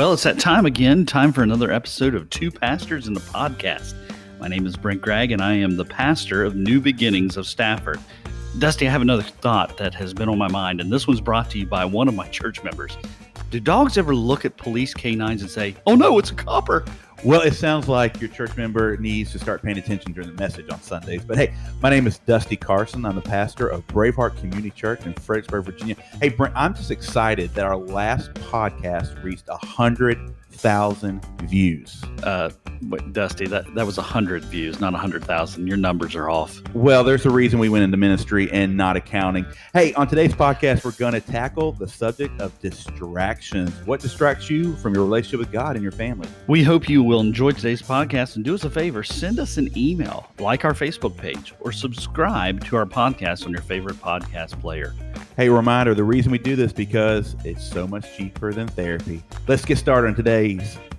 Well, it's that time again. Time for another episode of Two Pastors in the Podcast. My name is Brent Gregg, and I am the pastor of New Beginnings of Stafford. Dusty, I have another thought that has been on my mind, and this one's brought to you by one of my church members. Do dogs ever look at police canines and say, oh no, it's a copper? Well, it sounds like your church member needs to start paying attention during the message on Sundays. But hey, my name is Dusty Carson. I'm the pastor of Braveheart Community Church in Fredericksburg, Virginia. Hey, Brent, I'm just excited that our last podcast reached 100,000 views. Uh, wait, Dusty, that, that was 100 views, not a 100,000. Your numbers are off. Well, there's a reason we went into ministry and not accounting. Hey, on today's podcast, we're going to tackle the subject of distractions. What distracts you from your relationship with God and your family? We hope you will enjoy today's podcast and do us a favor send us an email, like our Facebook page, or subscribe to our podcast on your favorite podcast player. Hey, reminder the reason we do this because it's so much cheaper than therapy. Let's get started on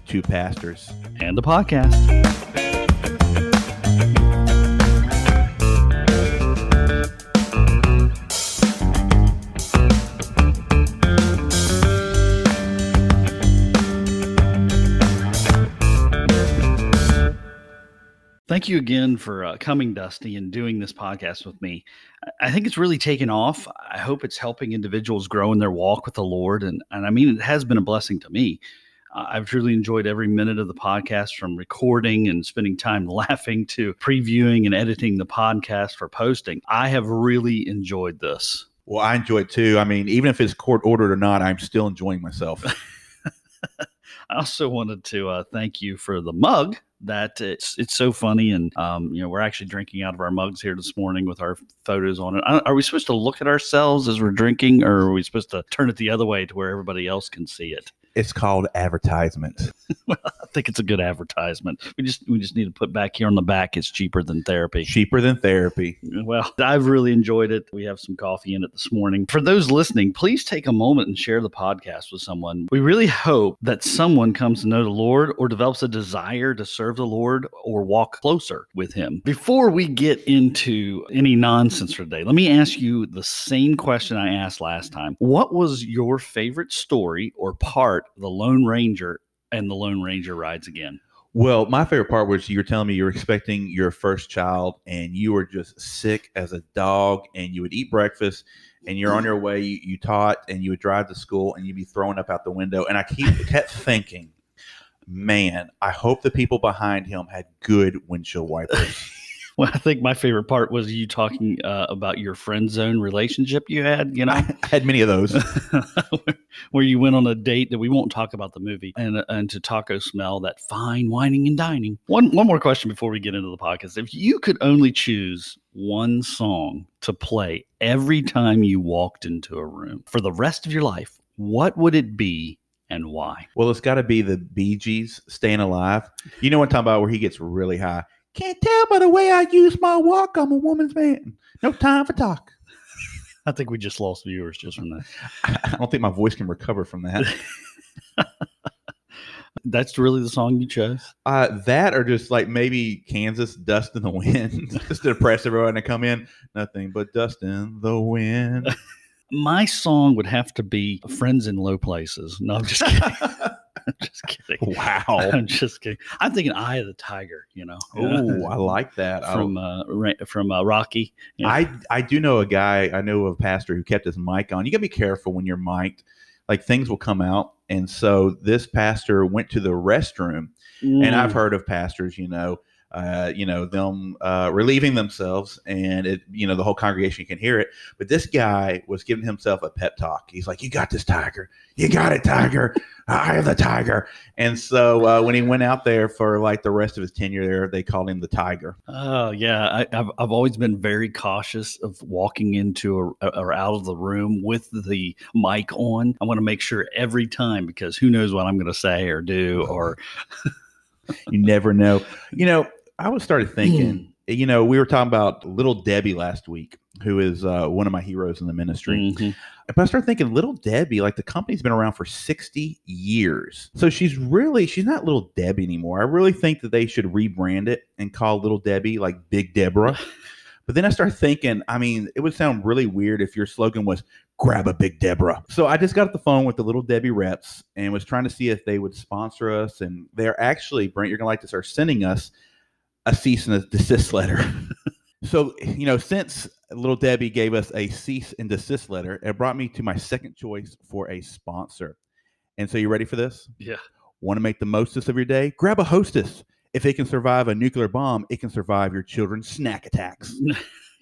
Two Pastors and the podcast. Thank you again for uh, coming, Dusty, and doing this podcast with me. I think it's really taken off. I hope it's helping individuals grow in their walk with the Lord. And, and I mean, it has been a blessing to me. Uh, I've truly enjoyed every minute of the podcast from recording and spending time laughing to previewing and editing the podcast for posting. I have really enjoyed this. Well, I enjoy it too. I mean, even if it's court ordered or not, I'm still enjoying myself. I also wanted to uh, thank you for the mug that it's it's so funny and um, you know we're actually drinking out of our mugs here this morning with our photos on it are we supposed to look at ourselves as we're drinking or are we supposed to turn it the other way to where everybody else can see it it's called advertisement. well, I think it's a good advertisement. We just we just need to put back here on the back. It's cheaper than therapy. Cheaper than therapy. Well, I've really enjoyed it. We have some coffee in it this morning. For those listening, please take a moment and share the podcast with someone. We really hope that someone comes to know the Lord or develops a desire to serve the Lord or walk closer with Him. Before we get into any nonsense for today, let me ask you the same question I asked last time. What was your favorite story or part? The Lone Ranger and the Lone Ranger rides again. Well, my favorite part was you were telling me you were expecting your first child and you were just sick as a dog and you would eat breakfast and you're on your way, you, you taught and you would drive to school and you'd be throwing up out the window. And I keep kept thinking, man, I hope the people behind him had good windshield wipers. Well, I think my favorite part was you talking uh, about your friend zone relationship you had. You know, I had many of those where you went on a date that we won't talk about the movie and uh, and to taco smell that fine whining and dining. One one more question before we get into the podcast: If you could only choose one song to play every time you walked into a room for the rest of your life, what would it be and why? Well, it's got to be the Bee Gees "Staying Alive." You know what I'm talking about? Where he gets really high. Can't tell by the way I use my walk. I'm a woman's man. No time for talk. I think we just lost viewers just from that. I don't think my voice can recover from that. That's really the song you chose? Uh, that or just like maybe Kansas Dust in the Wind, just to depress everyone to come in. Nothing but dust in the wind. My song would have to be Friends in Low Places. No, I'm just kidding. Just kidding. Wow. I'm just kidding. I'm thinking Eye of the Tiger, you know. Oh, I like that. From uh, from uh, Rocky. You know? I I do know a guy, I know a pastor who kept his mic on. You got to be careful when you're mic'd. Like things will come out. And so this pastor went to the restroom. Mm. And I've mm. heard of pastors, you know, uh, you know, them uh, relieving themselves, and it, you know, the whole congregation can hear it. But this guy was giving himself a pep talk. He's like, "You got this, Tiger. You got it, Tiger. I am the Tiger." And so uh, when he went out there for like the rest of his tenure there, they called him the Tiger. Oh yeah, I, have I've always been very cautious of walking into a, or out of the room with the mic on. I want to make sure every time because who knows what I'm going to say or do or. you never know. You know, I was started thinking, mm. you know, we were talking about little Debbie last week, who is uh, one of my heroes in the ministry. Mm-hmm. But I started thinking, little Debbie, like the company's been around for 60 years. So she's really, she's not little Debbie anymore. I really think that they should rebrand it and call little Debbie like Big Deborah. but then I started thinking, I mean, it would sound really weird if your slogan was grab a big Deborah. So I just got off the phone with the little Debbie reps and was trying to see if they would sponsor us. And they're actually, Brent, you're going to like this, are sending us a cease and desist letter. so, you know, since little Debbie gave us a cease and desist letter, it brought me to my second choice for a sponsor. And so, you ready for this? Yeah. Want to make the mostest of your day? Grab a hostess. If it can survive a nuclear bomb, it can survive your children's snack attacks.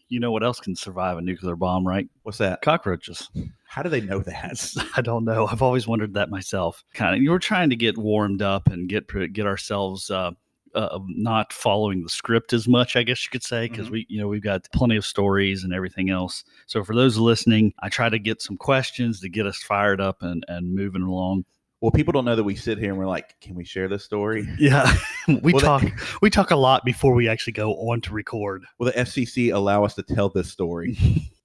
You know what else can survive a nuclear bomb, right? What's that? Cockroaches. How do they know that? I don't know. I've always wondered that myself. Kind of, you were trying to get warmed up and get get ourselves uh, uh, not following the script as much, I guess you could say, because Mhm. we, you know, we've got plenty of stories and everything else. So for those listening, I try to get some questions to get us fired up and and moving along. Well, people don't know that we sit here and we're like, can we share this story? Yeah, we Well, talk. that- we talk a lot before we actually go on to record. Will the FCC allow us to tell this story?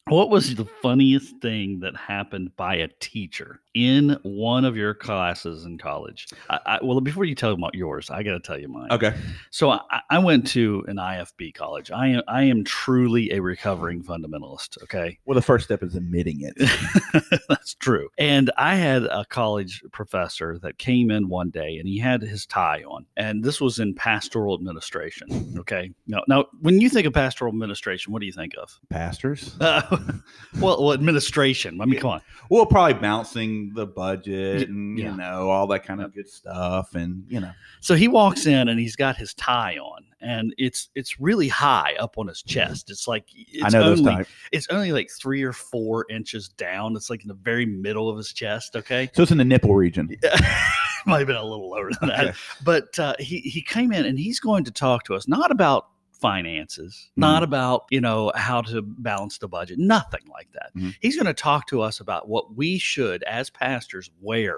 What was the funniest thing that happened by a teacher in one of your classes in college? I, I, well, before you tell about yours, I got to tell you mine. Okay. So I, I went to an IFB college. I am I am truly a recovering fundamentalist. Okay, Well, the first step is admitting it. that's true. And I had a college professor that came in one day, and he had his tie on, and this was in pastoral administration. Okay, now now when you think of pastoral administration, what do you think of? Pastors? Uh, well, well, administration. I mean, come on. Well, probably bouncing the budget and, yeah. you know, all that kind of good stuff. And, you know, So he walks in and he's got his tie on, and it's it's really high up on his chest. It's like it's I know those only it's only like three or four inches down. It's like in the very middle of his chest. Okay, So it's in the nipple region. might have been a little lower than that. But uh, he he came in and he's going to talk to us not about finances, not Mm. about you know how to balance the budget, nothing like that. Mhm. He's going to talk to us about what we should, as pastors, wear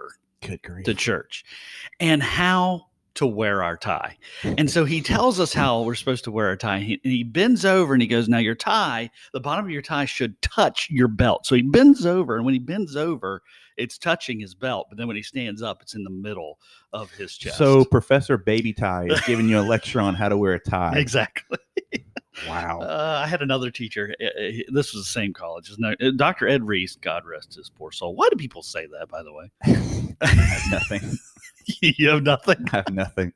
to church and how to wear our tie. And so he tells us how we're supposed to wear our tie. He, he bends over and he goes, Now, your tie, the bottom of your tie should touch your belt. So he bends over, and when he bends over, it's touching his belt. But then when he stands up, it's in the middle of his chest. So Professor Baby Tie is giving you a lecture on how to wear a tie. exactly. Wow. Uh, I had another teacher. uh, he- This was the same college. Dr. Ed Reese, God rest his poor soul. Why do people say that, by the way? I have nothing. you have nothing. I have nothing.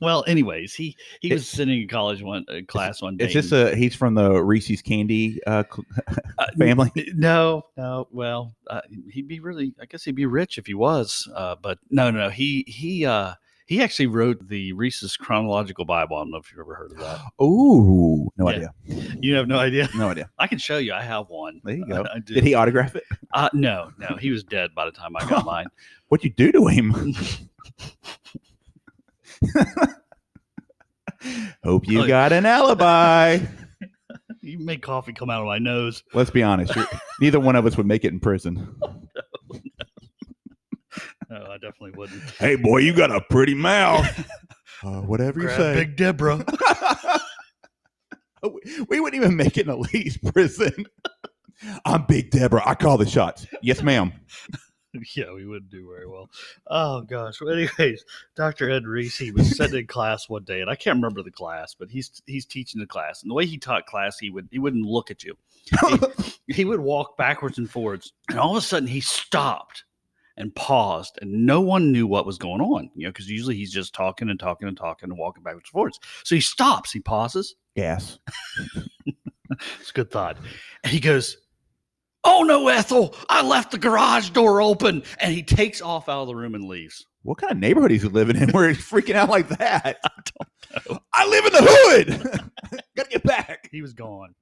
Well, anyways, he he was sitting in college one uh, class one day. It's just a, he's from the Reese's Candy uh, Uh, family. No, no. Well, uh, he'd be really. I guess he'd be rich if he was. Uh, but no, no, no. He he uh, he actually wrote the Reese's chronological Bible. I don't know if you've ever heard of that. Ooh, no Yeah. idea. You have no idea. No idea. I can show you. I have one. There you go. I, I do. Did he autograph it? Uh, no, no. He was dead by the time I got mine. What'd you do to him? Hope you Oh, got an alibi. You made coffee come out of my nose. Let's be honest. neither one of us would make it in prison. No, I definitely wouldn't. Hey, boy, you got a pretty mouth. Uh, whatever you say. Big Deborah. we wouldn't even make it in a lease prison. I'm Big Deborah. I call the shots. Yes, ma'am. yeah, we wouldn't do very well. Oh gosh. Well, anyways, Dr. Ed Reese, he was sitting in class one day, and I can't remember the class, but he's he's teaching the class, and the way he taught class, he would he wouldn't look at you. He, he would walk backwards and forwards, and all of a sudden he stopped and paused, and no one knew what was going on. You know, because usually he's just talking and talking and talking and walking backwards and forwards. So he stops, he pauses. Yes. It's a good thought. And he goes, Oh no, Ethel, I left the garage door open. And he takes off out of the room and leaves. What kind of neighborhood is he living in where he's freaking out like that? I don't know. I live in the hood. Gotta get back. He was gone.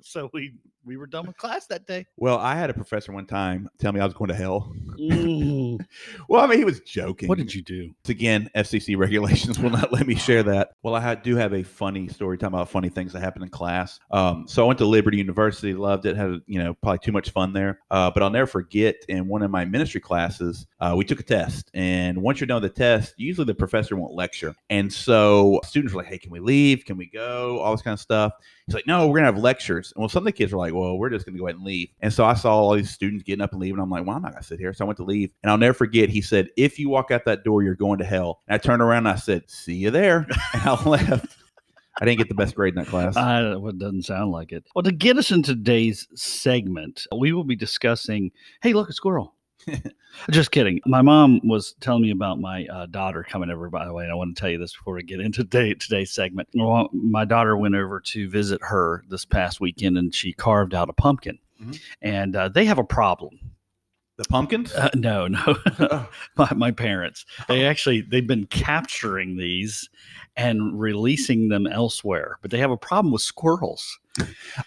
so we we were done with class that day. Well, I had a professor one time tell me I was going to hell. Mm. Well, I mean, he was joking. what did you do? Again, FCC regulations will not let me share that. Well, I do have a funny story talking about funny things that happened in class. Um, so I went to Liberty University, loved it, had you know probably too much fun there. Uh, but I'll never forget in one of my ministry classes, uh, we took a test, and once you're done with the test, usually the professor won't lecture, and so students were like, "Hey, can we leave? Can we go? All this kind of stuff." He's like, "No, we're gonna have lectures." And well, some of the kids were like, "Well, we're just gonna go ahead and leave." And so I saw all these students getting up and leaving. I'm like, "Well, I'm not gonna sit here." So I went to leave, and I'll never forget. He said, "If you walk out that door, you're going to hell." And I turned around and I said, "See you there," and I left. I didn't get the best grade in that class. Uh, well, it doesn't sound like it. Well, to get us in today's segment, we will be discussing. Hey, look, a squirrel. Just kidding. My mom was telling me about my uh, daughter coming over. By the way, and I want to tell you this before we get into today, today's segment. Well, my daughter went over to visit her this past weekend, and she carved out a pumpkin. Mhm. And uh, they have a problem. the pumpkins? Uh, no, no, my, my parents. They actually they've been capturing these and releasing them elsewhere, but they have a problem with squirrels.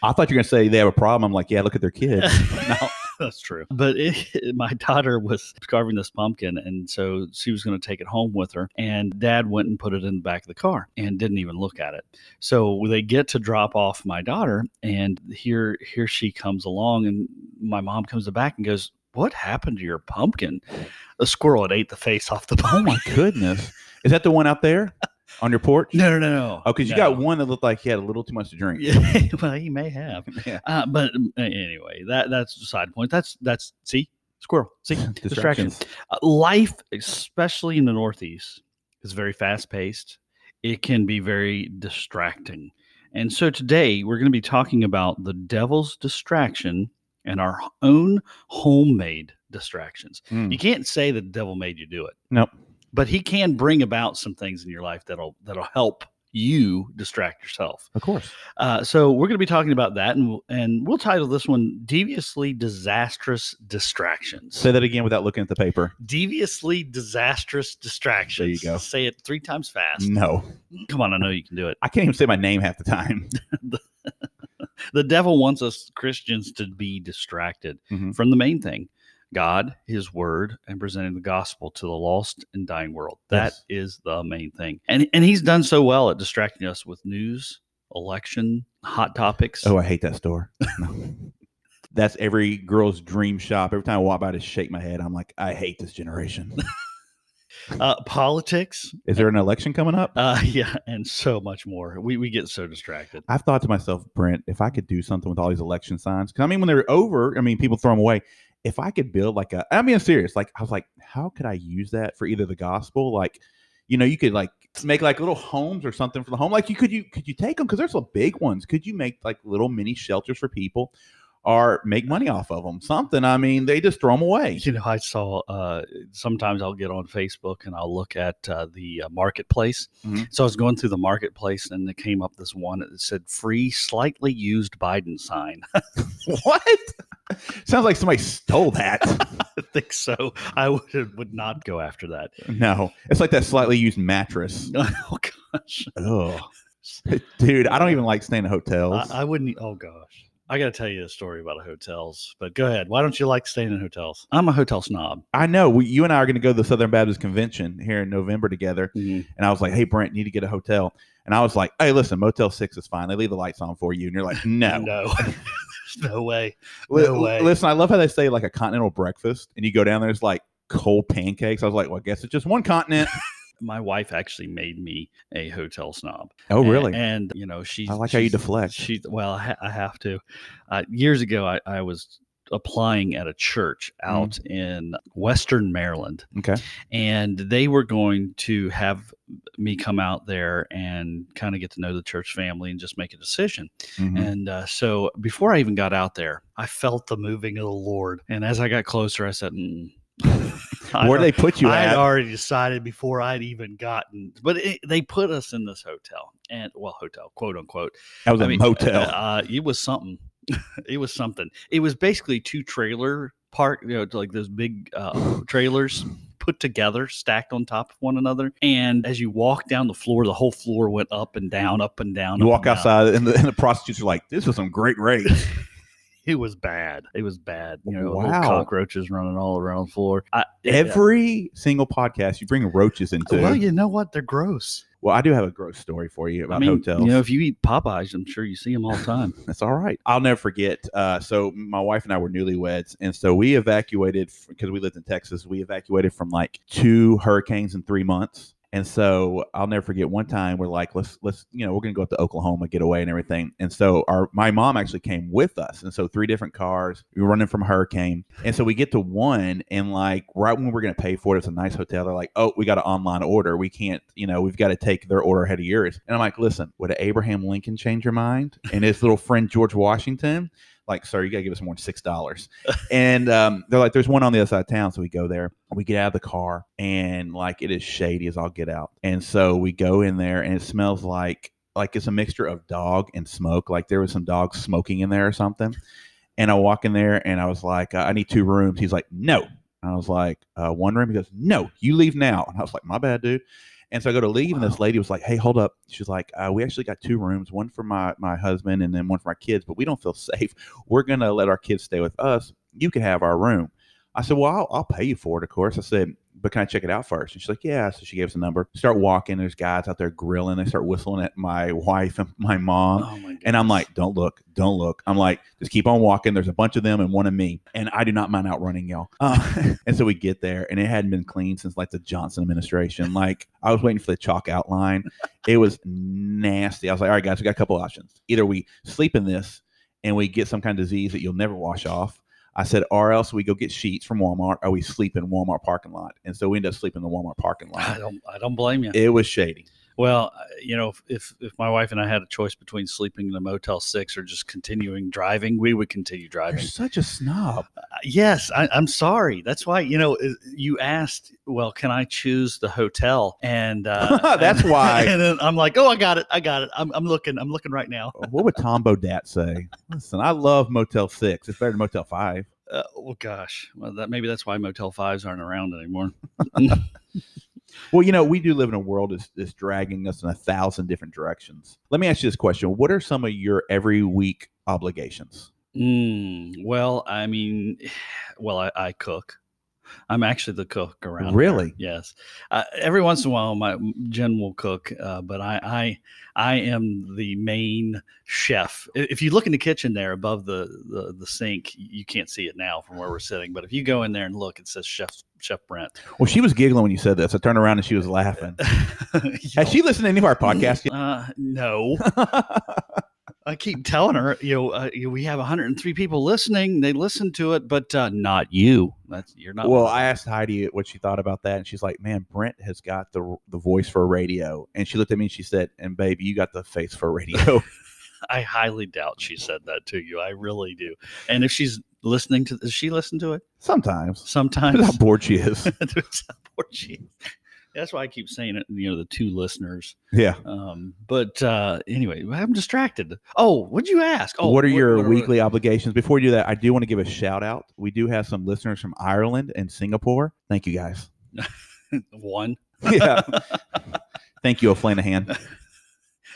I thought you were going to say they have a problem. I'm like, yeah, look at their kids. no, that's true. But it, my daughter was carving this pumpkin, and so she was going to take it home with her. And Dad went and put it in the back of the car and didn't even look at it. So they get to drop off my daughter, and here here she comes along, and my mom comes back and goes. What happened to your pumpkin? A squirrel had ate the face off the pumpkin." oh my goodness. Is that the one out there on your porch? No, no, no, no. Oh, because you No. got one that looked like he had a little too much to drink. Yeah, well, he may have. Yeah. Uh, but um, anyway, that that's a side point. That's that's see squirrel. See distractions. Uh, life, especially in the Northeast, is very fast paced. It can be very distracting. And so today we're going to be talking about the devil's distraction and our own homemade distractions. Mm. You can't say the devil made you do it. Nope. But he can bring about some things in your life that'll that'll help you distract yourself. Of course. Uh, so we're going to be talking about that, and we'll, and we'll title this one "Deviously Disastrous Distractions." Say that again without looking at the paper. Deviously disastrous distractions. There you go. Say it three times fast. No. Come on, I know you can do it. I can't even say my name half the time. The devil wants us Christians to be distracted Mhm. from the main thing. God, His Word, and presenting the gospel to the lost and dying world. That Yes. is the main thing, and and He's done so well at distracting us with news, election, hot topics. Oh, I hate that store. That's every girl's dream shop. Every time I walk by, I just shake my head. I'm like, I hate this generation. uh, politics, Is there an election coming up? uh, yeah, and so much more. We we get so distracted. I've thought to myself, Brent, if I could do something with all these election signs, because I mean, when they're over, I mean, people throw them away. If I could build like a, I mean, I'm serious. Like, I was like, how could I use that for either the gospel, like, you know, you could like make like little homes or something for the home. Like, you could you could you take them because there's some big ones. Could you make like little mini shelters for people, or make money off of them? Something. I mean, they just throw them away. You know, I saw. Uh, sometimes I'll get on Facebook and I'll look at uh, the uh, marketplace. Mhm. So I was going through the marketplace and it came up this one that said "free, slightly used Biden sign." what? Sounds like somebody stole that. I think so. I would would not go after that. no, it's like that slightly used mattress. oh gosh, Oh, dude, I don't even like staying at hotels. I, I wouldn't. Oh gosh. I got to tell you a story about hotels, but go ahead. Why don't you like staying in hotels? I'm a hotel snob. I know we, you and I are going to go to the Southern Baptist Convention here in November together, Mhm. and I was like, "Hey, Brent, you need to get a hotel." And I was like, "Hey, listen, Motel Six is fine. They leave the lights on for you." And you're like, "No, No, There's no way. Li- No way. Listen, I love how they say like a continental breakfast, and you go down there, it's like cold pancakes. I was like, "Well, I guess it's just one continent." My wife actually made me a hotel snob. oh, really? And, you know, she. I like how you deflect. She well, I, ha- I have to. Uh, years ago, I, I was applying at a church Mm-hmm. out in Western Maryland, okay. and they were going to have me come out there and kind of get to know the church family and just make a decision. Mhm. And uh, so before I even got out there, I felt the moving of the Lord. And as I got closer, I said, mm. Where they put you I had already decided before I'd even gotten, but it, they put us in this hotel and well, hotel, quote unquote. That was I a mean, motel. Uh, it was something. it was something. It was basically two trailer park, you know, like those big uh, trailers put together, stacked on top of one another. And as you walk down the floor, the whole floor went up and down, up and down. you walk and outside, and the, and the prostitutes are like, "This was some great rates." It was bad. It was bad. You know, Wow. cockroaches running all around the floor. I, Every single podcast, you bring roaches into. well, you know what? They're gross. Well, I do have a gross story for you about I mean, hotels. you know, if you eat Popeyes, I'm sure you see them all the time. That's all right. I'll never forget. Uh, so my wife and I were newlyweds, and so we evacuated because we lived in Texas. We evacuated from like two hurricanes in three months, And so I'll never forget one time we're like, let's let's you know we're gonna go up to Oklahoma, get away and everything. And so our my mom actually came with us, and so three different cars. We were running from a hurricane, and so we get to one, and like right when we're gonna pay for it, it's a nice hotel. They're like, oh, we got an online order. We can't, you know, we've got to take their order ahead of yours. And I'm like, listen, would Abraham Lincoln change your mind? And his little friend George Washington like, sir, you gotta give us more than six dollars. and um, they're like, there's one on the other side of town. So we go there. We get out of the car, and like it is shady as all get out. And so we go in there, and it smells like like it's a mixture of dog and smoke. Like there was some dogs smoking in there or something. And I walk in there, and I was like, I need two rooms. He's like, no. I was like, uh, one room. He goes, no, you leave now. And I was like, my bad, dude. And so I go to leave, wow. and this lady was like, "Hey, hold up." She's like, uh, "We actually got two rooms, one for my my husband and then one for my kids, but we don't feel safe. We're gonna let our kids stay with us. You can have our room." I said, "Well, I'll, I'll pay you for it, of course." I said, but can I check it out first? And she's like, yeah. So she gave us a number. Start walking. There's guys out there grilling. They start whistling at my wife and my mom. Oh my and I'm like, don't look, don't look. I'm like, just keep on walking. There's a bunch of them and one of me. And I do not mind outrunning y'all. Uh, and so we get there and it hadn't been cleaned since like the Johnson administration. Like I was waiting for the chalk outline. It was nasty. I was like, all right, guys, we got a couple options. Either we sleep in this and we get some kind of disease that you'll never wash off I said, or else we go get sheets from Walmart, or we sleep in Walmart parking lot. And so we end up sleeping in the Walmart parking lot. I don't, I don't blame you. It was shady. Well, uh, you know, if if my wife and I had a choice between sleeping in a Motel Six or just continuing driving, we would continue driving. You're such a snob. Uh, yes, I, am sorry. That's why you know you asked. Well, can I choose the hotel? And uh, that's and, why. And then I'm like, oh, I got it. I got it. I'm, I'm looking. I'm looking right now. what would Tom Bodett say? Listen, I love Motel Six. It's better than Motel Five. Uh, well, gosh, well, that maybe that's why Motel Fives aren't around anymore. well, you know, we do live in a world that's, that's dragging us in a thousand different directions. Let me ask you this question: What are some of your every week obligations? Mm, well, I mean, well, I, I cook. I'm actually the cook around. Really? Yes. Uh, every once in a while, my Jen will cook, uh, but I, I, I am the main chef. If you look in the kitchen there above the, the, the sink, you can't see it now from where we're sitting. But if you go in there and look, it says Chef Chef Brent. Well, she was giggling when you said this. I turned around and she was laughing. Has she listened to any of our podcasts? Uh, no. I keep telling her, you know, uh, we have 103 people listening. They listen to it, but uh, not you. That's you're not. Well, I asked Heidi what she thought about that, and she's like, "Man, Brent has got the the voice for radio." And she looked at me and she said, "And baby, you got the face for radio." I highly doubt she said that to you. I really do. And if she's listening to, does she listen to it? Sometimes. Sometimes. That's how bored she is. That's how bored she is. That's why I keep saying it. You know, the two listeners. Yeah. Um, but uh, anyway, I'm distracted. Oh, what'd you ask? Oh, what are what, your what, weekly obligations? Before we do that, I do want to give a shout out. We do have some listeners from Ireland and Singapore. Thank you guys. One. yeah. Thank you, O'Flanahan.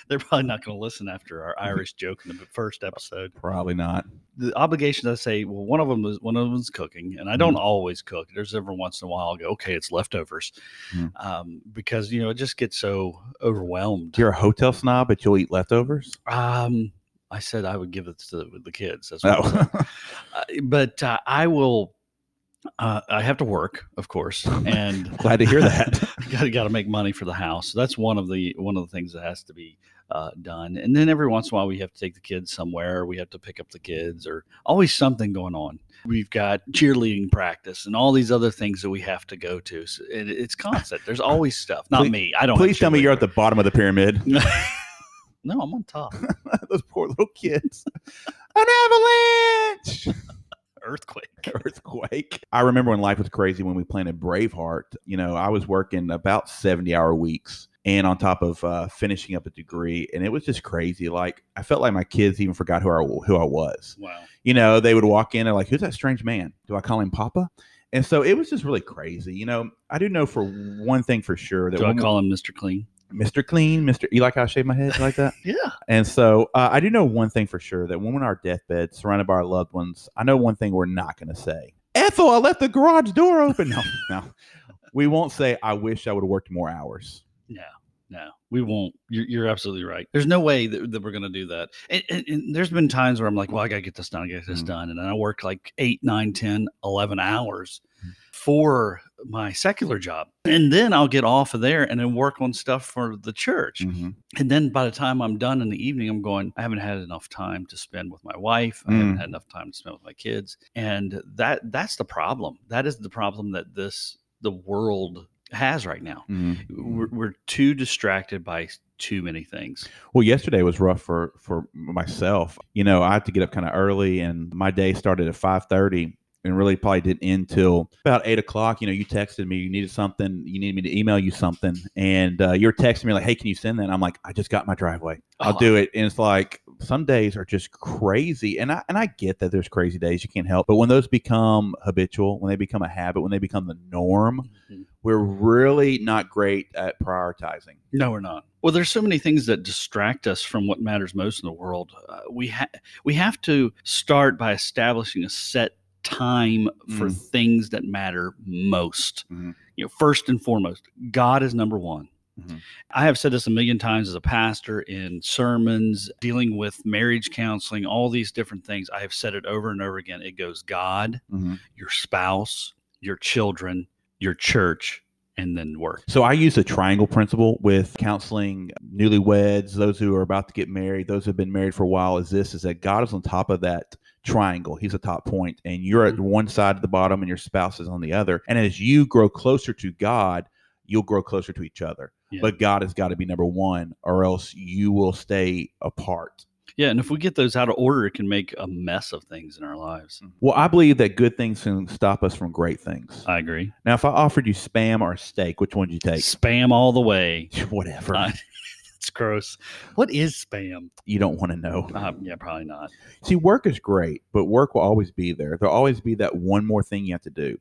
they're probably not going to listen after our Irish joke in the first episode. Probably not. The obligation I say, well, one of them is one of them is cooking, and I don't mm. always cook. There's every once in a while I'll go, okay, it's leftovers, mm. um, because you know it just gets so overwhelmed. You're a hotel snob, but you'll eat leftovers. Um, I said I would give it to the, the kids. That's what oh. uh, but uh, I will uh, I have to work, of course, and glad to hear that. got got to make money for the house. So that's one of the one of the things that has to be uh, done. And then every once in a while, we have to take the kids somewhere. We have to pick up the kids, or always something going on. We've got cheerleading practice and all these other things that we have to go to. So it, it's constant. There's always stuff. Not please, me. I don't. Please tell me you're at the bottom of the pyramid. no, I'm on top. Those poor little kids. An avalanche earthquake. Earthquake. I remember when life was crazy when we planted Braveheart. You know, I was working about 70 hour weeks and on top of uh, finishing up a degree and it was just crazy like i felt like my kids even forgot who i, who I was wow you know they would walk in and like who's that strange man do i call him papa and so it was just really crazy you know i do know for one thing for sure that do i call him mr clean Mr. Clean, Mr. You like how I shave my head like that? yeah. And so uh, I do know one thing for sure that when we're on our deathbed, surrounded by our loved ones, I know one thing we're not going to say. Ethel, I left the garage door open. No, no. We won't say, I wish I would have worked more hours. Yeah. no, we won't. You're, you're absolutely right. There's no way that, that we're going to do that. And, and, and there's been times where I'm like, well, I got to get this done. I get this Mhm. done. And then I work like eight, nine, 10, 11 hours Mhm. for my secular job. And then I'll get off of there and then work on stuff for the church. Mhm. And then by the time I'm done in the evening, I'm going, I haven't had enough time to spend with my wife. I haven't Mm. had enough time to spend with my kids. And that that's the problem. That is the problem that this the world has right now. Mhm. We're, we're too distracted by too many things. Well, yesterday was rough for for myself. You know, I had to get up kind of early, and my day started at five thirty, and really probably didn't end till about eight o'clock. You know, you texted me, you needed something, you needed me to email you something, and uh, you're texting me like, "Hey, can you send that?" And I'm like, "I just got my driveway. I'll Oh. do it." And it's like some days are just crazy, and I and I get that there's crazy days you can't help, but when those become habitual, when they become a habit, when they become the norm, we're really not great at prioritizing. No, we're not. Well, there's so many things that distract us from what matters most in the world. Uh, we ha- we have to start by establishing a set time for Mm. things that matter most. Mhm. You know, first and foremost, God is number one. Mhm. I have said this a million times as a pastor in sermons, dealing with marriage counseling, all these different things. I have said it over and over again. It goes God, Mhm. your spouse, your children, your church, and then work. So I use the triangle principle with counseling newlyweds, those who are about to get married, those who have been married for a while. Is this is that God is on top of that triangle? He's a top point, and you're at Mhm. one side of the bottom, and your spouse is on the other. And as you grow closer to God, you'll grow closer to each other. Yeah. But God has got to be number one, or else you will stay apart. Yeah, and if we get those out of order, it can make a mess of things in our lives. Well, I believe that good things can stop us from great things. I agree. Now, if I offered you spam or steak, which one would you take? Spam all the way. Whatever. I- it's gross. What is spam? you don't want to know. Uh, yeah, probably not. See, work is great, but work will always be there. There'll always be that one more thing you have to do.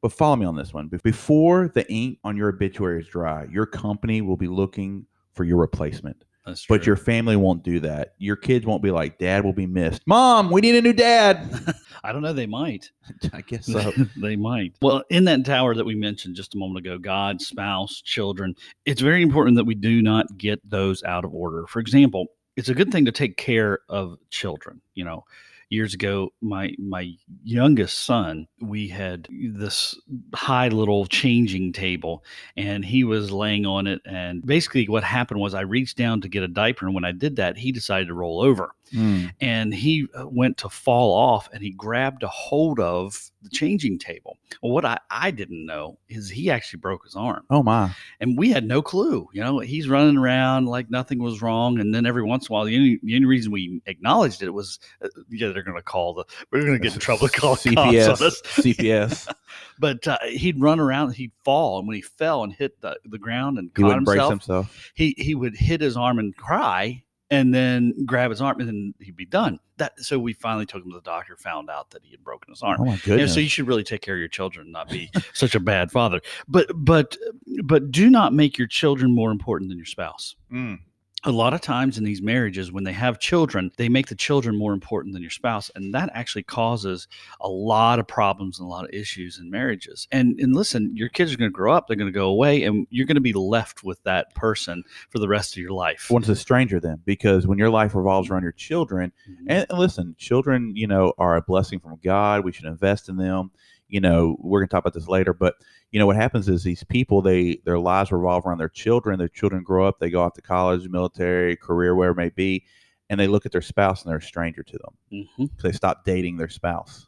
But follow me on this one. Before the ink on your obituary is dry, your company will be looking for your replacement. That's true. But your family won't do that. Your kids won't be like, Dad will be missed. Mom, we need a new dad. I don't know. They might. I guess so. they might. Well, in that tower that we mentioned just a moment ago, God, spouse, children, it's very important that we do not get those out of order. For example, it's a good thing to take care of children. You know, years ago, my my youngest son, we had this high little changing table, and he was laying on it. And basically, what happened was I reached down to get a diaper, and when I did that, he decided to roll over Mm. and he uh, went to fall off and he grabbed a hold of the changing table. Well, what I, I didn't know is he actually broke his arm Oh, my. and we had no clue. You know, he's running around like nothing was wrong. And then every once in a while, the only, the only reason we acknowledged it was, uh, yeah, they're going to call the, we're going to get in trouble to call CPS. us. CPS. But uh, he'd run around, he'd fall. And when he fell and hit the, the ground and He caught himself, himself. he he would hit his arm and cry and then grab his arm and then he'd be done that so we finally took him to the doctor found out that he had broken his arm Oh, my Yeah, goodness. so you should really take care of your children not be such a bad father but but but do not make your children more important than your spouse Mm. A lot of times in these marriages when they have children they make the children more important than your spouse and that actually causes a lot of problems and a lot of issues in marriages and and listen your kids are going to grow up they're going to go away and you're going to be left with that person for the rest of your life One's a stranger then, because when your life revolves around your children, Mhm. And, and listen, children, you know, are a blessing from God. We should invest in them. You know, we're going to talk about this later, but you know what happens is these people, they their lives revolve around their children. Their children grow up, they go off to college, military, career, wherever it may be, and they look at their spouse and they're a stranger to them. Mhm. So they stop dating their spouse.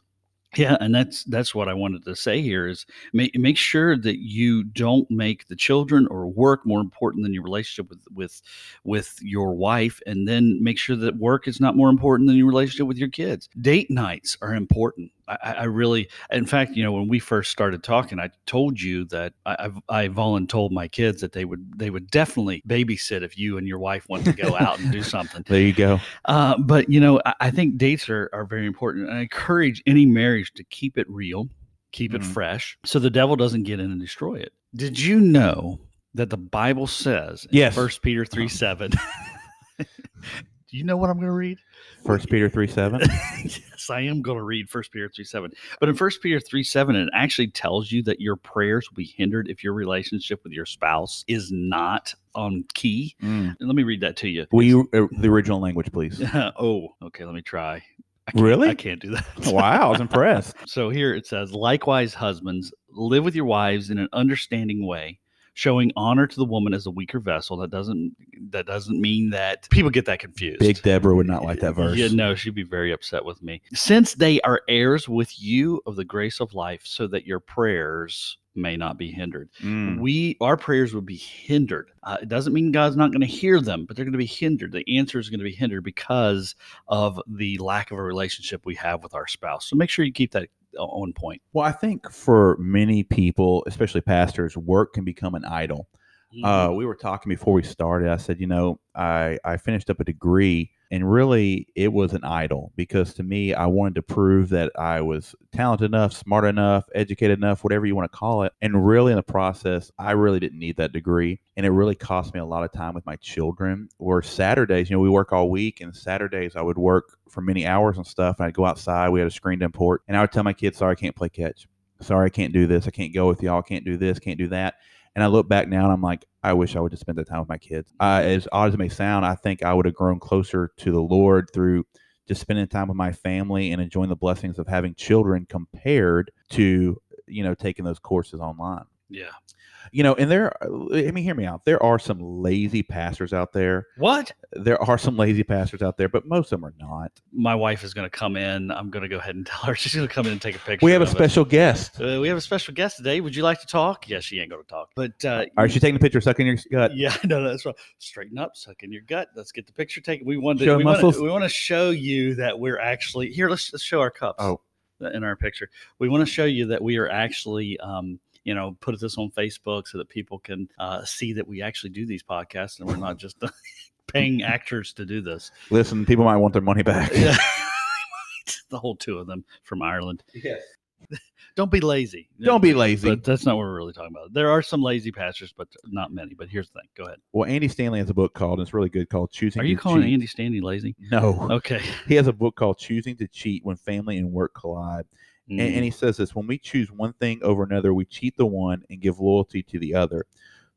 Yeah, and that's that's what I wanted to say here is make make sure that you don't make the children or work more important than your relationship with with with your wife, and then make sure that work is not more important than your relationship with your kids. Date nights are important. I, I I really, in fact, you know, when we first started talking, I told you that I I've, I voluntold my kids that they would they would definitely babysit if you and your wife wanted to go out and do something. There you go. Uh, but you know, I, I think dates are, are very important. And I encourage any marriage to keep it real, keep it Mhm. fresh, so the devil doesn't get in and destroy it. Did you know that the Bible says in Yes. First Peter 3 7? Do you know what I'm going to read? First Peter three seven. yes, I am going to read First Peter three seven. But in First Peter three seven, it actually tells you that your prayers will be hindered if your relationship with your spouse is not on key. Mm. Let me read that to you. Will you uh, the original language, please? oh, okay. Let me try. I Really? I can't do that. wow, I was impressed. So here it says, likewise, husbands, live with your wives in an understanding way, showing honor to the woman as a weaker vessel. That doesn't that doesn't mean that people get that confused. Big Deborah would not like that verse. Yeah, no, she'd be very upset with me. Since they are heirs with you of the grace of life, so that your prayers may not be hindered. Mm. We our prayers would be hindered. Uh, it doesn't mean God's not going to hear them, but they're going to be hindered. The answer is going to be hindered because of the lack of a relationship we have with our spouse. So make sure you keep that on point. Well, I think for many people, especially pastors, work can become an idol. Mm-hmm. Uh, we were talking before we started. I said, you know, I, I finished up a degree and really it was an idol because to me, I wanted to prove that I was talented enough, smart enough, educated enough, whatever you want to call it. And really, in the process, I really didn't need that degree. And it really cost me a lot of time with my children. Where Saturdays, you know, we work all week, and Saturdays I would work for many hours and stuff. And I'd go outside, we had a screened in port, and I would tell my kids, sorry, I can't play catch. Sorry, I can't do this. I can't go with y'all. I can't do this. Can't do that. And I look back now and I'm like, I wish I would have spent that time with my kids. Uh, as odd as it may sound, I think I would have grown closer to the Lord through just spending time with my family and enjoying the blessings of having children compared to, you know, taking those courses online. Yeah. You know, and there, I mean, hear me out. There are some lazy pastors out there. What? There are some lazy pastors out there, but most of them are not. My wife is going to come in. I'm going to go ahead and tell her she's going to come in and take a picture. We have a it. special guest. Uh, we have a special guest today. Would you like to talk? Yes, she ain't going to talk. But uh, Are you taking the picture, sucking your gut? yeah, no, that's right. Straighten up, sucking your gut. Let's get the picture taken. We want to. Show muscles. to. We want to show you that we're actually here. Let's, let's show our cups. Oh. in our picture. We want to show you that we are actually, um, you know, put this on Facebook so that people can uh, see that we actually do these podcasts and we're not just paying actors to do this. Listen, people might want their money back. Yeah. the whole two of them from Ireland. Yes. Don't be lazy. Don't be lazy. But that's not what we're really talking about. There are some lazy pastors, but not many. But here's the thing. Go ahead. Well, Andy Stanley has a book called, and it's really good, called Choosing Are you to calling Cheat. Andy Stanley lazy? No. Okay. He has a book called Choosing to Cheat When Family and Work Collide. And, Mm. and he says this when we choose one thing over another, we cheat the one and give loyalty to the other.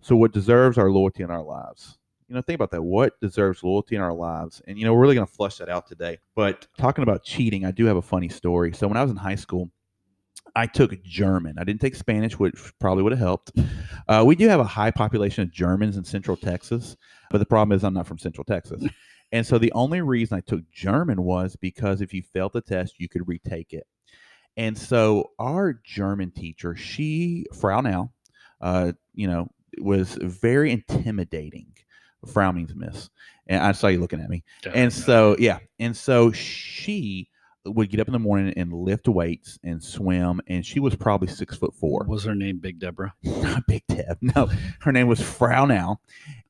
So, what deserves our loyalty in our lives? You know, think about that. What deserves loyalty in our lives? And, you know, we're really going to flush that out today. But talking about cheating, I do have a funny story. So, when I was in high school, I took German. I didn't take Spanish, which probably would have helped. Uh, we do have a high population of Germans in Central Texas, but the problem is I'm not from Central Texas. And so the only reason I took German was because if you failed the test, you could retake it. And so our German teacher, she, Frau now, uh, you know, was very intimidating. Frau means miss. And I saw you looking at me. And so, yeah. And so she would get up in the morning and lift weights and swim. And she was probably six foot four. was her name Big Deborah? Not Big Deb. No, her name was Frau now.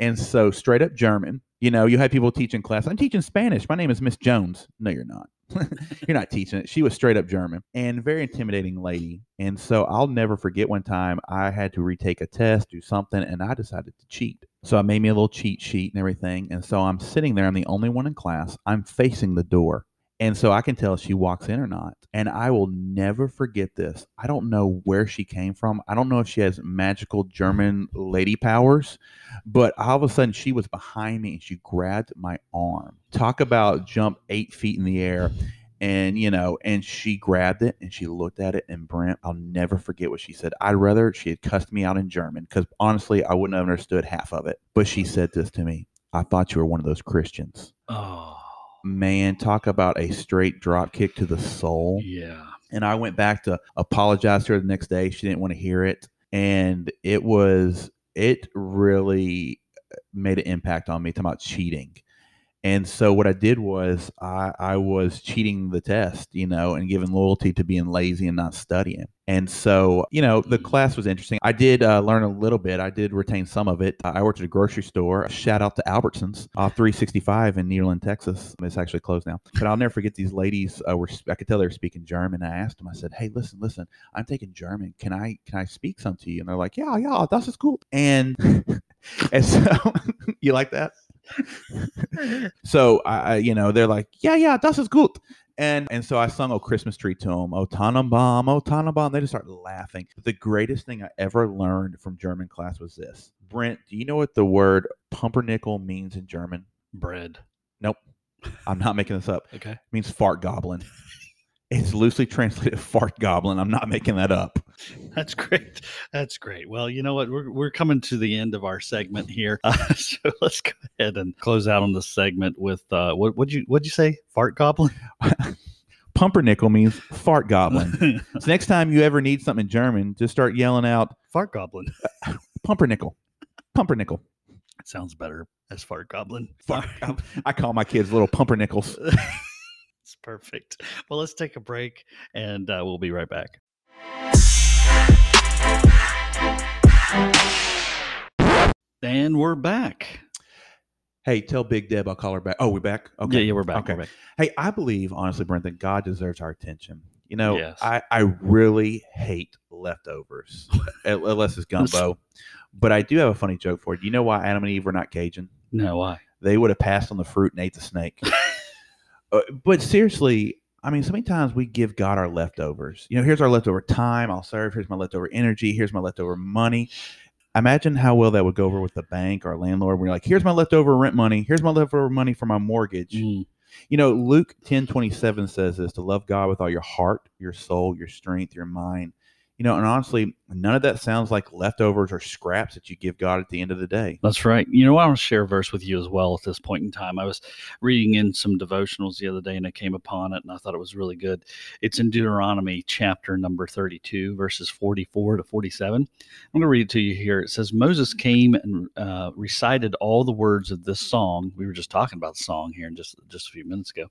And so straight up German. You know, you had people teaching class. I'm teaching Spanish. My name is Miss Jones. No, you're not. you're not teaching it. She was straight up German and very intimidating lady. And so I'll never forget one time I had to retake a test, do something, and I decided to cheat. So I made me a little cheat sheet and everything. And so I'm sitting there. I'm the only one in class. I'm facing the door. And so I can tell if she walks in or not. And I will never forget this. I don't know where she came from. I don't know if she has magical German lady powers, but all of a sudden she was behind me and she grabbed my arm. Talk about jump eight feet in the air. And, you know, and she grabbed it and she looked at it. And Brent, I'll never forget what she said. I'd rather she had cussed me out in German because honestly, I wouldn't have understood half of it. But she said this to me I thought you were one of those Christians Oh, man, talk about a straight drop kick to the soul. yeah. And I went back to apologize to her the next day. She didn't want to hear it. And it was, it really made an impact on me talking about cheating. And so what I did was I, I was cheating the test, you know, and giving loyalty to being lazy and not studying. And so, you know, the class was interesting. I did uh, learn a little bit. I did retain some of it. I worked at a grocery store. Shout out to Albertsons off 365 in Nederland, Texas. It's actually closed now. But I'll never forget these ladies uh, were, I could tell they were speaking German. I asked them, I said, hey, listen, listen, I'm taking German. Can I, can I speak some to you? And they're like, yeah, yeah, that's cool. And, and so you like that? so I, I- you know, they're like, yeah, yeah, das ist gut. And and so I sung "Oh Christmas Tree" to them, "Oh Tannenbaum, Oh Tannenbaum." They just started laughing. The greatest thing I ever learned from German class was this. Brent, do you know what the word pumpernickel means in German? Bread. Nope. I'm not making this up. Okay. It means fart goblin. It's loosely translated fart goblin. I'm not making that up. That's great. That's great. Well, you know what? We're, we're coming to the end of our segment here. Uh, so let's go ahead and close out on this segment with uh, what would you what'd you say? Fart goblin? Pumpernickel means fart goblin. so next time you ever need something in German, just start yelling out fart goblin. pumpernickel. Pumpernickel. It Sounds better as fart goblin. Fart goblin. I call my kids little pumpernickels. Perfect. Well, let's take a break and uh, we'll be right back. And we're back. Hey, tell Big Deb I'll call her back. Oh, we're back. Okay. Yeah, yeah, we're back. Okay. We're back. Hey, I believe honestly, Brent, that God deserves our attention. You know, Yes. I, I really hate leftovers, unless it's gumbo. But I do have a funny joke for you. Do you know why Adam and Eve were not Cajun? No, why? They would have passed on the fruit and ate the snake. Uh, but seriously, I mean, so many times we give God our leftovers. You know, here's our leftover time. I'll serve. Here's my leftover energy. Here's my leftover money. Imagine how well that would go over with the bank or landlord. When you're like, here's my leftover rent money. Here's my leftover money for my mortgage. Mm, You know, Luke 10 27 says this to love God with all your heart, your soul, your strength, your mind. You know, and honestly, none of that sounds like leftovers or scraps that you give God at the end of the day. That's right. You know, I want to share a verse with you as well at this point in time. I was reading in some devotionals the other day and I came upon it and I thought it was really good. It's in Deuteronomy chapter number 32, verses 44 to 47. I'm going to read it to you here. It says, Moses came and uh, recited all the words of this song. We were just talking about the song here in just, just a few minutes ago.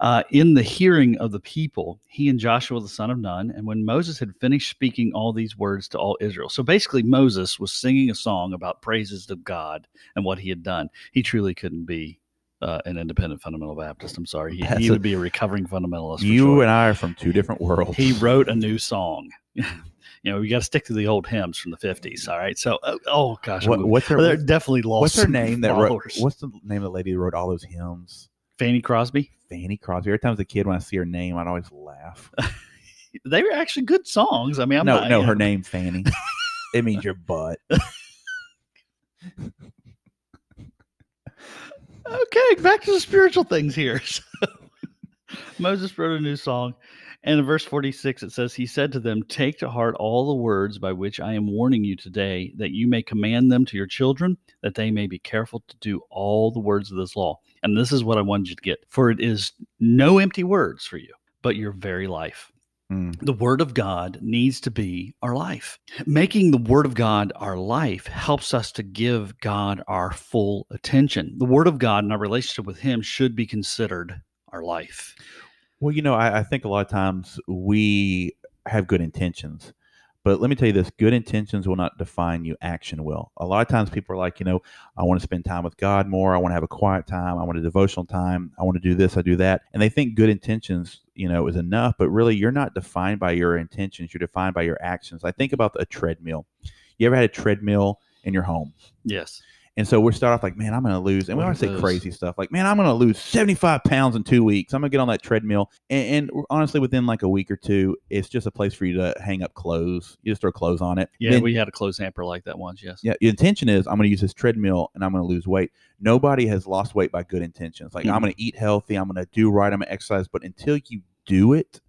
Uh, in the hearing of the people, he and Joshua the son of Nun, and when Moses had finished speaking all these words to all Israel. So basically, Moses was singing a song about praises to God and what he had done. He truly couldn't be uh, an independent fundamental Baptist. I'm sorry. He, he would be a recovering fundamentalist. for You sure. and I are from two different worlds. he wrote a new song. you know, we got to stick to the old hymns from the 50s. All right. So, oh, oh gosh, What, what's her they're definitely lost. What's her name that wrote? What's the name of the lady that wrote all those hymns? Fanny Crosby? Fanny Crosby. Every time as a kid, when I see her name, I'd always laugh. They were actually good songs. I mean, I'm no, not, no, her name Fanny. it means your butt. Okay, back to the spiritual things here. So, Moses wrote a new song, and in verse 46 it says, He said to them, Take to heart all the words by which I am warning you today, that you may command them to your children, that they may be careful to do all the words of this law. And this is what I wanted you to get, for it is no empty words for you, but your very life. Mm. The Word of God needs to be our life. Making the Word of God our life helps us to give God our full attention. The Word of God and our relationship with Him should be considered our life. Well, you know, I, I think a lot of times we have good intentions, but let me tell you this: good intentions will not define you. Action will. A lot of times, people are like, you know, I want to spend time with God more. I want to have a quiet time. I want a devotional time. I want to do this. I do that, and they think good intentions, you know, is enough. But really, you're not defined by your intentions. You're defined by your actions. I think about a treadmill. You ever had a treadmill in your home? Yes. And so we start off like, man, I'm going to lose. And we always say crazy stuff like, man, I'm going to lose 75 pounds in two weeks. I'm going to get on that treadmill. And, and honestly, within like a week or two, it's just a place for you to hang up clothes. You just throw clothes on it. Yeah, Then- we had a clothes hamper like that once. Yes. yeah, your intention is I'm going to use this treadmill and I'm going to lose weight. Nobody has lost weight by good intentions. Like, Mhm. I'm going to eat healthy. I'm going to do right. I'm going to exercise. But until you do it,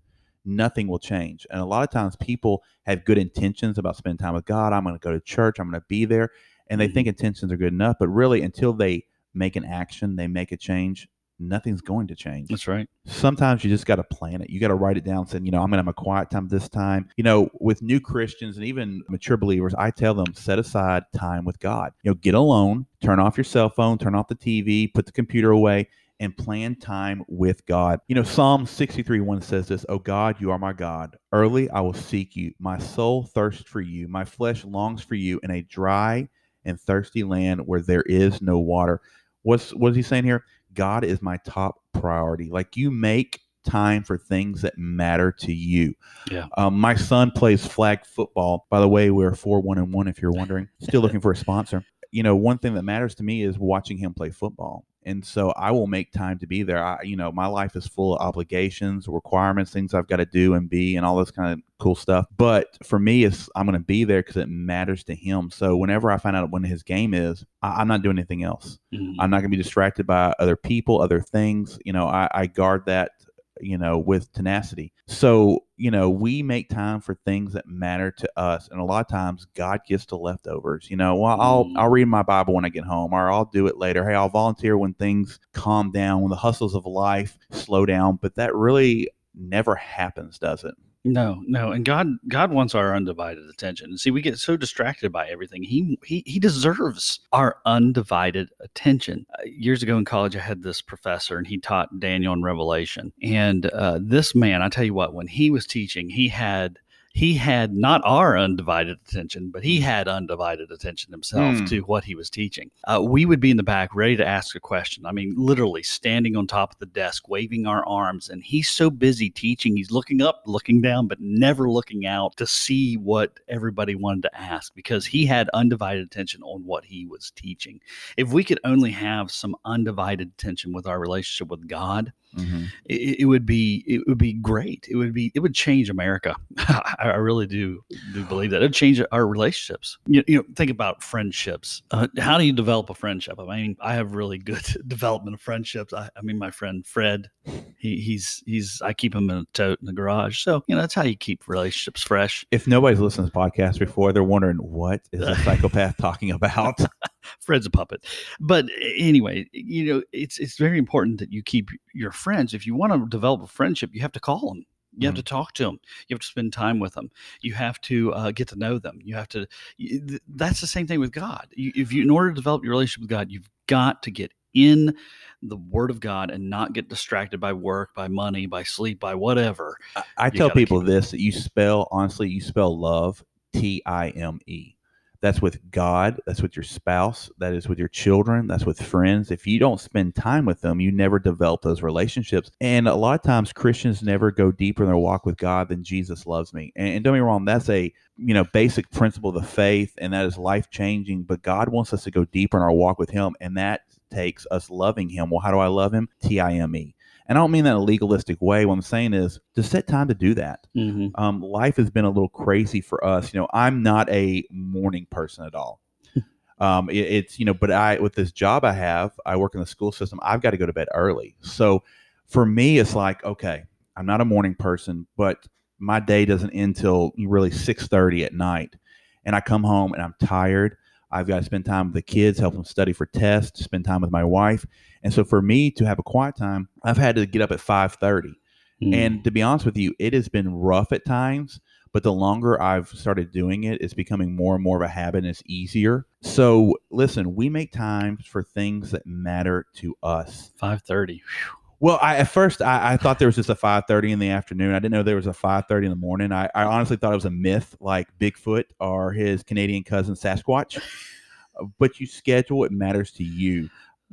nothing will change. And a lot of times people have good intentions about spending time with God. I'm going to go to church. I'm going to be there. And they think mm-hmm. intentions are good enough. But really, until they make an action, they make a change, nothing's going to change That's right. sometimes you just got to plan it. You got to write it down saying, you know, I'm going to have a quiet time this time. You know, with new Christians and even mature believers, I tell them set aside time with God. You know, get alone, turn off your cell phone, turn off the TV, put the computer away and plan time with God. You know, Psalm 63 1 says this, Oh God, you are my God. Early I will seek you. My soul thirsts for you. My flesh longs for you in a dry and thirsty land where there is no water. What's what is he saying here? God is my top priority. Like you make time for things that matter to you. Yeah. Um, my son plays flag football. By the way, we're four one and one. If you're wondering, still looking for a sponsor. you know, one thing that matters to me is watching him play football. And so I will make time to be there. I, you know, my life is full of obligations, requirements, things I've got to do and be, and all this kind of cool stuff. But for me, it's I'm going to be there because it matters to him. So whenever I find out when his game is, I, am not doing anything else. Mm-hmm. I'm not going to be distracted by other people, other things. You know, I, I guard that you know, with tenacity. So, you know, we make time for things that matter to us. And a lot of times God gets to leftovers. You know, well, I'll mm. I'll read my Bible when I get home, or I'll do it later. Hey, I'll volunteer when things calm down, when the hustles of life slow down. But that really never happens, does it? No, no, and God, God wants our undivided attention. See, we get so distracted by everything. He, he, he deserves our undivided attention. Uh, years ago in college, I had this professor, and he taught Daniel and Revelation. And uh, this man, I tell you what, when he was teaching, he had he had not our undivided attention, but he had undivided attention himself mm. to what he was teaching. Uh, we would be in the back ready to ask a question. I mean, literally standing on top of the desk, waving our arms. And he's so busy teaching, he's looking up, looking down, but never looking out to see what everybody wanted to ask because he had undivided attention on what he was teaching. If we could only have some undivided attention with our relationship with God, Mm-hmm. It, it, would be it would be great. It would be it would change America. I, really do do believe that it would change our relationships. You, you know, think about friendships. Uh, how do you develop a friendship? I mean, I have really good development of friendships. I, I mean, my friend Fred, he, he's he's I keep him in a tote in the garage. So you know that's how you keep relationships fresh. If nobody's listened to this podcast before, they're wondering what is a psychopath talking about. Fred's a puppet. But anyway, you know, it's it's very important that you keep your friends. If you want to develop a friendship, you have to call them. You have mm-hmm. to talk to them. You have to spend time with them. You have to uh, get to know them. You have to. You, that's the same thing with God. You, if you, in order to develop your relationship with God, you've got to get in the Word of God and not get distracted by work, by money, by sleep, by whatever. I, I tell people this: that you spell honestly, you spell love T I M E. That's with God. That's with your spouse. That is with your children. That's with friends. If you don't spend time with them, you never develop those relationships. And a lot of times Christians never go deeper in their walk with God than Jesus loves me. And, and don't me wrong, that's a you know basic principle of the faith, and that is life changing. But God wants us to go deeper in our walk with Him, and that takes us loving Him. Well, how do I love Him? T I M E. And I don't mean that in a legalistic way. What I'm saying is to set time to do that. Mm-hmm. Um, life has been a little crazy for us. You know, I'm not a morning person at all. um, it, it's, you know, but I, with this job I have, I work in the school system, I've got to go to bed early. So for me, it's like, okay, I'm not a morning person, but my day doesn't end till really 6.30 at night. And I come home and I'm tired. I've got to spend time with the kids, help them study for tests, spend time with my wife. And so for me to have a quiet time, I've had to get up at 5:30. Mm. And to be honest with you, it has been rough at times, but the longer I've started doing it, it's becoming more and more of a habit and it's easier. So listen, we make time for things that matter to us. 5:30. Well, I, at first I, I, thought there was just a 5:30 in the afternoon. I didn't know there was a 5:30 in the morning. I, I honestly thought it was a myth, like Bigfoot or his Canadian cousin Sasquatch. but you schedule; it matters to you.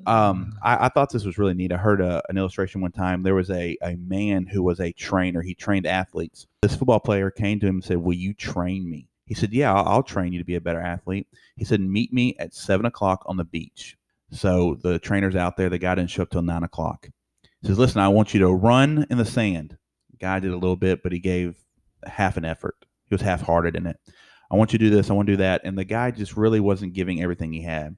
Um. I, I, thought this was really neat. I heard a, an illustration one time. There was a, a man who was a trainer. He trained athletes. This football player came to him and said, Will you train me? He said, Yeah, I'll, I'll train you to be a better athlete. He said, Meet me at seven o'clock on the beach. So the trainer's out there. The guy didn't show up till nine o'clock. He says, Listen, I want you to run in the sand. Guy did a little bit, but he gave half an effort. He was half hearted in it. I want you to do this. I want to do that. And the guy just really wasn't giving everything he had.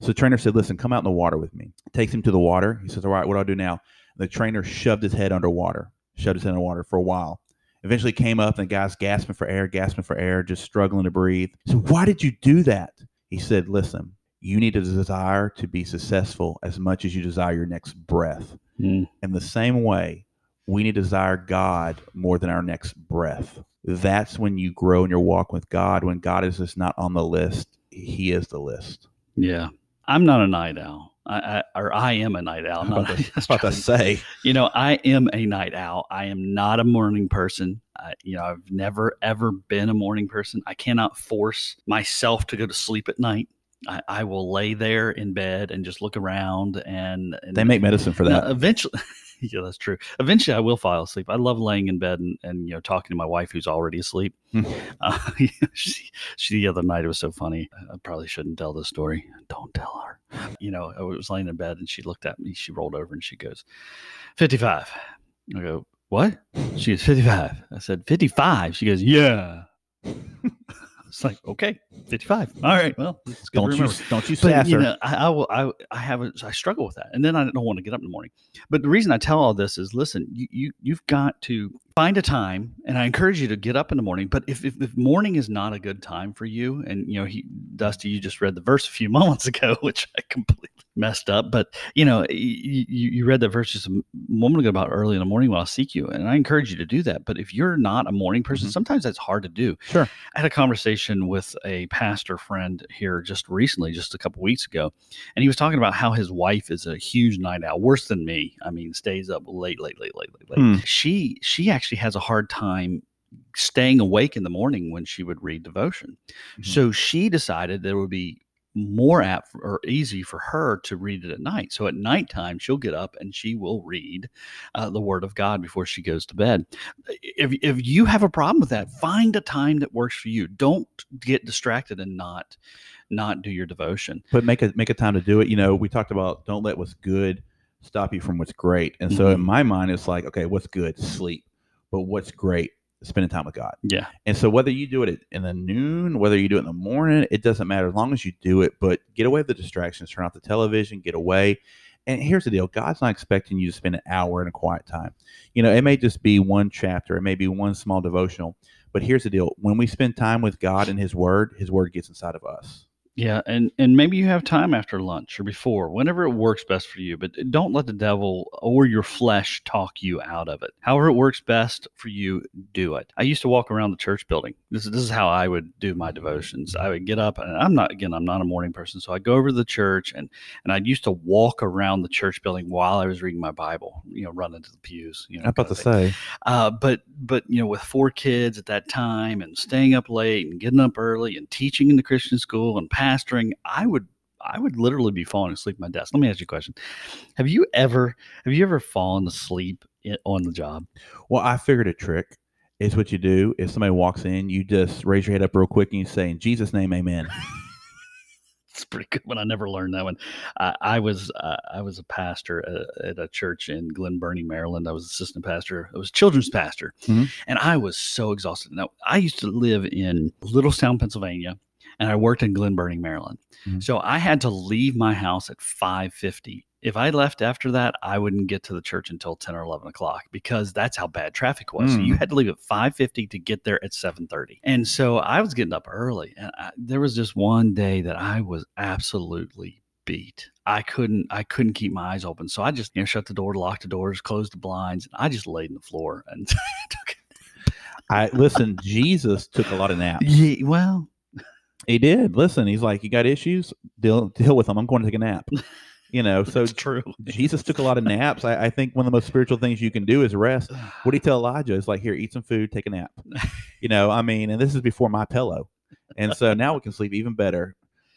So the trainer said, Listen, come out in the water with me. Takes him to the water. He says, All right, what do I do now? And the trainer shoved his head underwater, shoved his head underwater for a while. Eventually came up and the guy's gasping for air, gasping for air, just struggling to breathe. So why did you do that? He said, Listen, you need a desire to be successful as much as you desire your next breath. Mm. In the same way, we need to desire God more than our next breath. That's when you grow in your walk with God. When God is just not on the list, He is the list. Yeah. I'm not a night owl. I, I, or I am a night owl. Not I was about to say, you know, I am a night owl. I am not a morning person. I, you know, I've never ever been a morning person. I cannot force myself to go to sleep at night. I, I will lay there in bed and just look around and, and They make medicine for that. eventually, yeah, that's true. Eventually, I will fall asleep. I love laying in bed and, and you know talking to my wife who's already asleep. Hmm. uh, she, she the other night it was so funny. I probably shouldn't tell this story. Don't tell her. You know, I was laying in bed and she looked at me. She rolled over and she goes, "55." I go, "What?" She goes, "55." I said, "55." She goes, "Yeah." It's like okay, fifty-five. All right, well, Don't you don't you sass you know, I, I will. I I have a, I struggle with that, and then I don't want to get up in the morning. But the reason I tell all this is, listen, you you you've got to find a time, and I encourage you to get up in the morning. But if if, if morning is not a good time for you, and you know, he Dusty, you just read the verse a few moments ago, which I completely messed up. But you know, you you, read that verse just a moment ago about early in the morning while I seek you, and I encourage you to do that. But if you're not a morning person, Mhm. sometimes that's hard to do. Sure. I had a conversation with a pastor friend here just recently, just a couple weeks ago, and he was talking about how his wife is a huge night owl, worse than me. I mean, stays up late, late, late, late, late, late. Hmm. She she actually has a hard time staying awake in the morning when she would read devotion. Mhm. So she decided there would be more apt for- or easy for her to read it at night. So at nighttime, she'll get up and she will read uh, the Word of God before she goes to bed. If, if you have a problem with that, find a time that works for you. Don't get distracted and not not do your devotion. but make a make a time to do it. You know, we talked about don't let what's good stop you from what's great. And so in Mhm. my mind, it's like, okay, what's good? Sleep. But what's great? Spending time with God. Yeah. And so whether you do it in the noon, whether you do it in the morning, it doesn't matter as long as you do it. But get away with the distractions. Turn off the television. Get away. And here's the deal: God's not expecting you to spend an hour in a quiet time. You know, it may just be one chapter, it may be one small devotional. But here's the deal: when we spend time with God and His Word, His Word gets inside of us. Yeah, and and maybe you have time after lunch or before, whenever it works best for you. But don't let the devil or your flesh talk you out of it. However, it works best for you, do it. I used to walk around the church building. This is this is how I would do my devotions. I would get up, and I'm not again, I'm not a morning person, so I go over to the church, and and I used to walk around the church building while I was reading my Bible. You know, run into the pews. You know, I'm about to thing. say, Uh, but but you know, with four kids at that time and staying up late and getting up early and teaching in the Christian school and pastoring, I would I would literally be falling asleep at my desk. Let me ask you a question: Have you ever have you ever fallen asleep on the job? Well, I figured a trick is what you do. If somebody walks in, you just raise your head up real quick and you say, "In Jesus' name, Amen." It's pretty good one. I never learned that one. I, I was uh, I was a pastor uh, at a church in Glen Burnie, Maryland. I was assistant pastor. I was children's pastor, Mhm. and I was so exhausted. Now I used to live in Littlestown, Pennsylvania, and I worked in Glen Burnie, Maryland. Mhm. So I had to leave my house at five fifty. If I left after that, I wouldn't get to the church until ten or eleven o'clock because that's how bad traffic was. So you Mm. had to leave at five fifty to get there at seven thirty. And so I was getting up early, and I, there was just one day that I was absolutely beat. I couldn't I couldn't keep my eyes open. So I just you know shut the door, locked the doors, closed the blinds, and I just laid on the floor and took I listen. Jesus took a lot of naps. Yeah, well, He did. Listen, he's like, "You got issues? Deal deal with them. I'm going to take a nap." You know, so true. Jesus took a lot of naps. I, I think one of the most spiritual things you can do is rest. What did he tell Elijah? It's like, here, eat some food, take a nap. You know, I mean, and this is before my pillow. And so now we can sleep even better.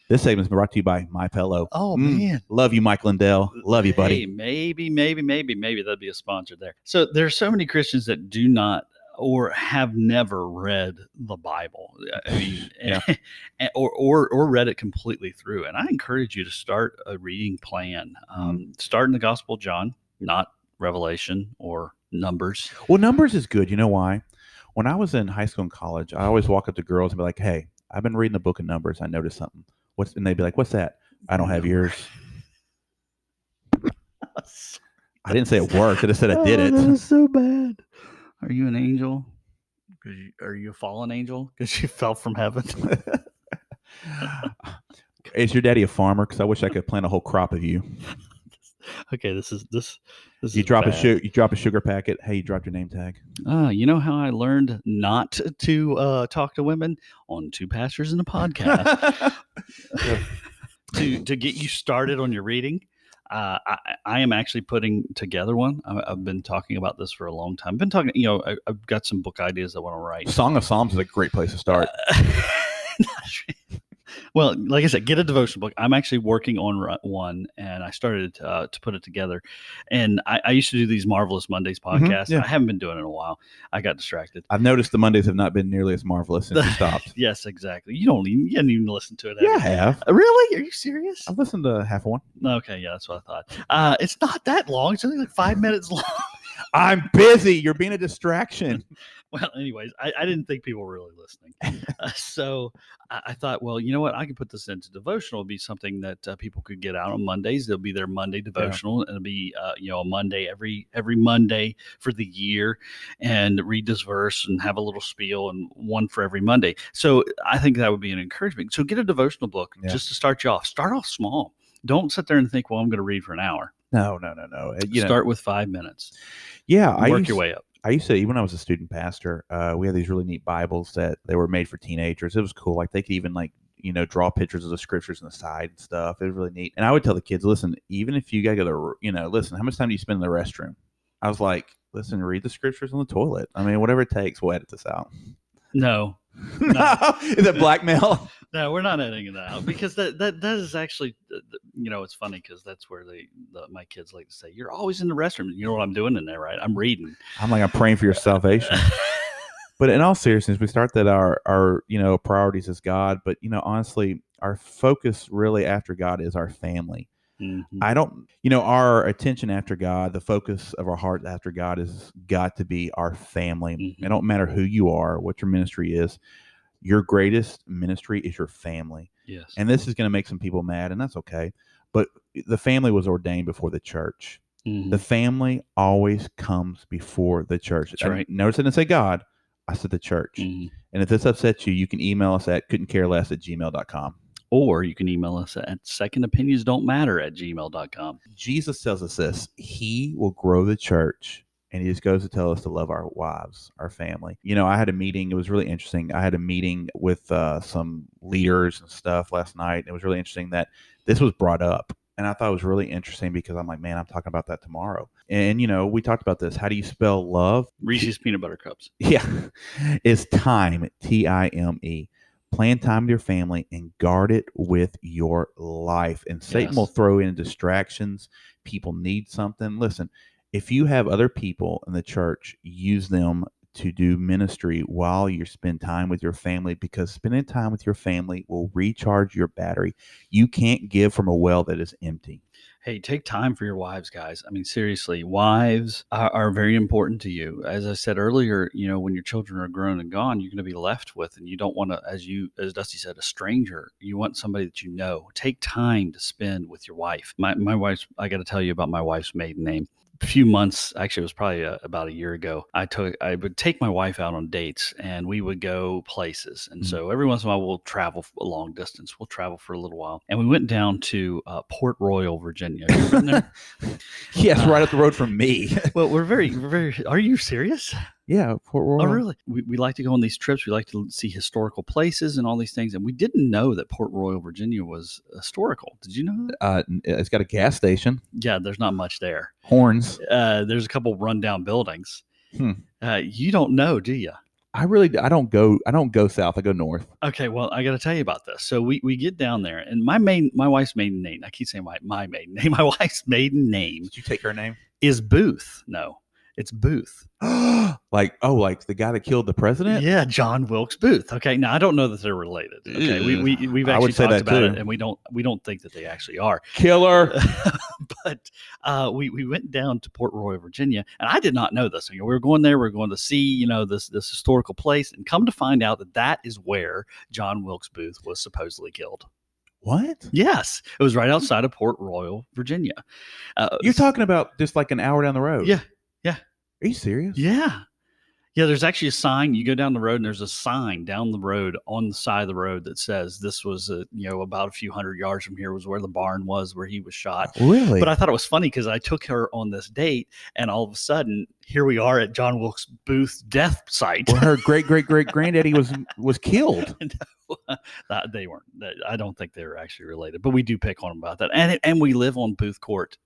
This segment's been brought to you by My Pillow. Oh Mm. man. Love you, Mike Lindell. Love you, Hey, buddy. maybe, maybe, maybe, maybe that'd be a sponsor there. So there's so many Christians that do not or have never read the Bible. I mean, Yeah. or, or or read it completely through. And I encourage you to start a reading plan. Mm-hmm. Um, Start in the Gospel of John, not Revelation or Numbers. Well, numbers is good. You know why? When I was in high school and college, I always walk up to girls and be like, "Hey, I've been reading the book of Numbers. I noticed something. What's?" And they'd be like, "What's that?" I don't have yours. I didn't say it worked. I just said I did Oh, That it. is so bad. Are you an angel? 'Cause you, are you a fallen angel? Because you fell from heaven. Is your daddy a farmer? Because I wish I could plant a whole crop of you. okay, this is this. This You is drop a bad. sugar. You drop a sugar packet. Hey, you dropped your name tag. Ah, you know how I learned not to uh, talk to women on two pastors in a podcast to to get you started on your reading. Uh, I, I am actually putting together one. I, I've been talking about this for a long time. I've been talking, you know, I, I've got some book ideas I want to write. Song of Psalms is a great place to start. Uh, Well, like I said, get a devotional book. I'm actually working on one, and I started uh, to put it together. And I, I used to do these marvelous Mondays Mhm, podcasts. yeah. I haven't been doing it in a while. I got distracted. I've noticed the Mondays have not been nearly as marvelous since you stopped. yes, exactly. You don't even you didn't even listen to it. yeah, I have. Uh, Really? Are you serious? I've listened to half one. Okay, yeah, that's what I thought. Uh, it's not that long. It's only like five minutes long. I'm busy. You're being a distraction. well, anyways, I, I didn't think people were really listening. Uh, so I, I thought, well, you know what? I could put this into devotional. It'd be something that uh, people could get out on Mondays. There'll be their Monday devotional, and it'll be uh, you know a Monday every every Monday for the year, and read this verse and have a little spiel and one for every Monday. So I think that would be an encouragement. So get a devotional book Yeah. just to start you off. Start off small. Don't sit there and think, well, I'm going to read for an hour. No, no, no, no. Uh, You know, Start with five minutes. yeah, I Work your way up. I used to, even when I was a student pastor, uh, we had these really neat Bibles that they were made for teenagers. It was cool. Like they could even like, you know, draw pictures of the scriptures on the side and stuff. It was really neat. And I would tell the kids, listen, even if you got to go to, you know, listen, how much time do you spend in the restroom? I was like, listen, read the scriptures on the toilet. I mean, whatever it takes, we'll edit this out. No, Is that blackmail? No, we're not editing that out because that that that is actually, uh, you know, it's funny because that's where they the, my kids like to say, "You're always in the restroom." You know what I'm doing in there, right? I'm reading. I'm like, I'm praying for your salvation. But in all seriousness, we start that our our you know priorities is God, but you know honestly, our focus really after God is our family. Mhm. I don't, you know, our attention after God, the focus of our heart after God is got to be our family. Mhm. It don't matter who you are, what your ministry is. Your greatest ministry is your family, Yes. and this is going to make some people mad, and that's okay. But the family was ordained before the church. Mhm. The family always comes before the church. That's And right. Notice I didn't say God. I said the church. Mhm. And if this upsets you, you can email us at couldn'tcareless at gmail.com. Or you can email us at secondopinionsdon'tmatter at gmail.com. Jesus tells us this He will grow the church. And he just goes to tell us to love our wives, our family. You know, I had a meeting. It was really interesting. I had a meeting with uh, some leaders and stuff last night. It was really interesting that this was brought up. And I thought it was really interesting because I'm like, man, I'm talking about that tomorrow. And, you know, we talked about this. How do you spell love? Reese's peanut butter cups. Yeah. It's time, T I M E. Plan time with your family and guard it with your life. And Satan Yes. will throw in distractions. People need something. Listen, if you have other people in the church, use them to do ministry while you spend time with your family because spending time with your family will recharge your battery. You can't give from a well that is empty. Hey, take time for your wives, guys. I mean, seriously, wives are, are very important to you. As I said earlier, you know, when your children are grown and gone, you're going to be left with, and you don't want to, as you, as Dusty said, a stranger. You want somebody that you know. Take time to spend with your wife. My my wife's. I got to tell you about my wife's maiden name. A few months, actually, it was probably uh about a year ago. I took, I would take my wife out on dates, and we would go places. And Mhm. so every once in a while, we'll travel a long distance. We'll travel for a little while, and we went down to uh, Port Royal, Virginia. Have you ever been there? yes, right up the road from me. well, we're very, we're very. Are you serious? Yeah, Port Royal. Oh, really? We, we like to go on these trips. We like to see historical places and all these things. And we didn't know that Port Royal, Virginia, was historical. Did you know that? Uh, it's got a gas station, Yeah, there's not much there. horns. Uh, there's a couple rundown buildings. Hmm. Uh, you don't know, do you? I really I don't go I don't go south. I go north. Okay, well, I got to tell you about this. So we, we get down there, and my main my wife's maiden name. I keep saying my my maiden name. My wife's maiden name Did you take her name? is Booth. No, it's Booth. like oh, like the guy that killed the president. Yeah, John Wilkes Booth. Okay, now I don't know that they're related. Okay, we, we we've actually talked about it, and we don't we don't think that they actually are. Killer. but uh, we we went down to Port Royal, Virginia, and I did not know this. You know, we were going there. We are going to see you know this this historical place, and come to find out that that is where John Wilkes Booth was supposedly killed. What? Yes, it was right outside of Port Royal, Virginia. Uh, You're talking about just like an hour down the road. Yeah. Are you serious? Yeah. Yeah, there's actually a sign. You go down the road, and there's a sign down the road on the side of the road that says this was, a, you know, about a few hundred yards from here was where the barn was where he was shot. Really? But I thought it was funny because I took her on this date, and all of a sudden, here we are at John Wilkes Booth's death site. Where her great great great granddaddy was was killed. Uh, they weren't. I don't think they were actually related, but we do pick on them about that. And and we live on Booth Court.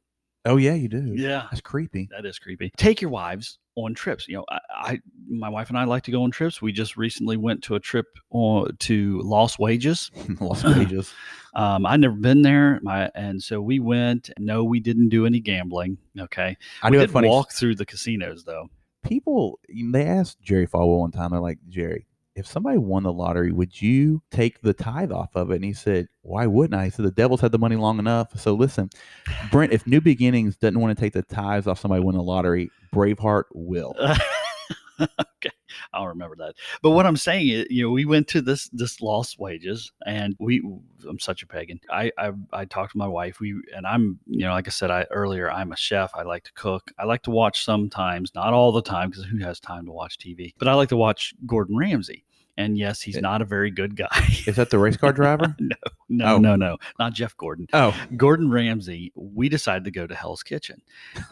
Oh yeah, you do. Yeah, That's creepy. that is creepy. Take your wives on trips. You know, I, I my wife and I like to go on trips. We just recently went to a trip on to Lost Wages. Lost Wages. Um, I'd never been there, my and so we went. No, we didn't do any gambling. Okay, I we did funny walk through the casinos though. people. They asked Jerry Falwell one time. They're like, Jerry, if somebody won the lottery, would you take the tithe off of it? And he said, Why wouldn't I? He said, The devil's had the money long enough. So listen, Brent, if New Beginnings doesn't want to take the tithes off somebody winning the lottery, Braveheart will. okay, I'll remember that. But what I'm saying is, you know, we went to this this Lost Wages, and we. I'm such a pagan. I I, I talked to my wife. We and I'm you know, like I said I earlier, I'm a chef. I like to cook. I like to watch sometimes, not all the time, because who has time to watch TV? But I like to watch Gordon Ramsay. And yes, he's not a very good guy. Is that the race car driver? no, no, Oh. no, no, not Jeff Gordon. oh, Gordon Ramsay, we decided to go to Hell's Kitchen.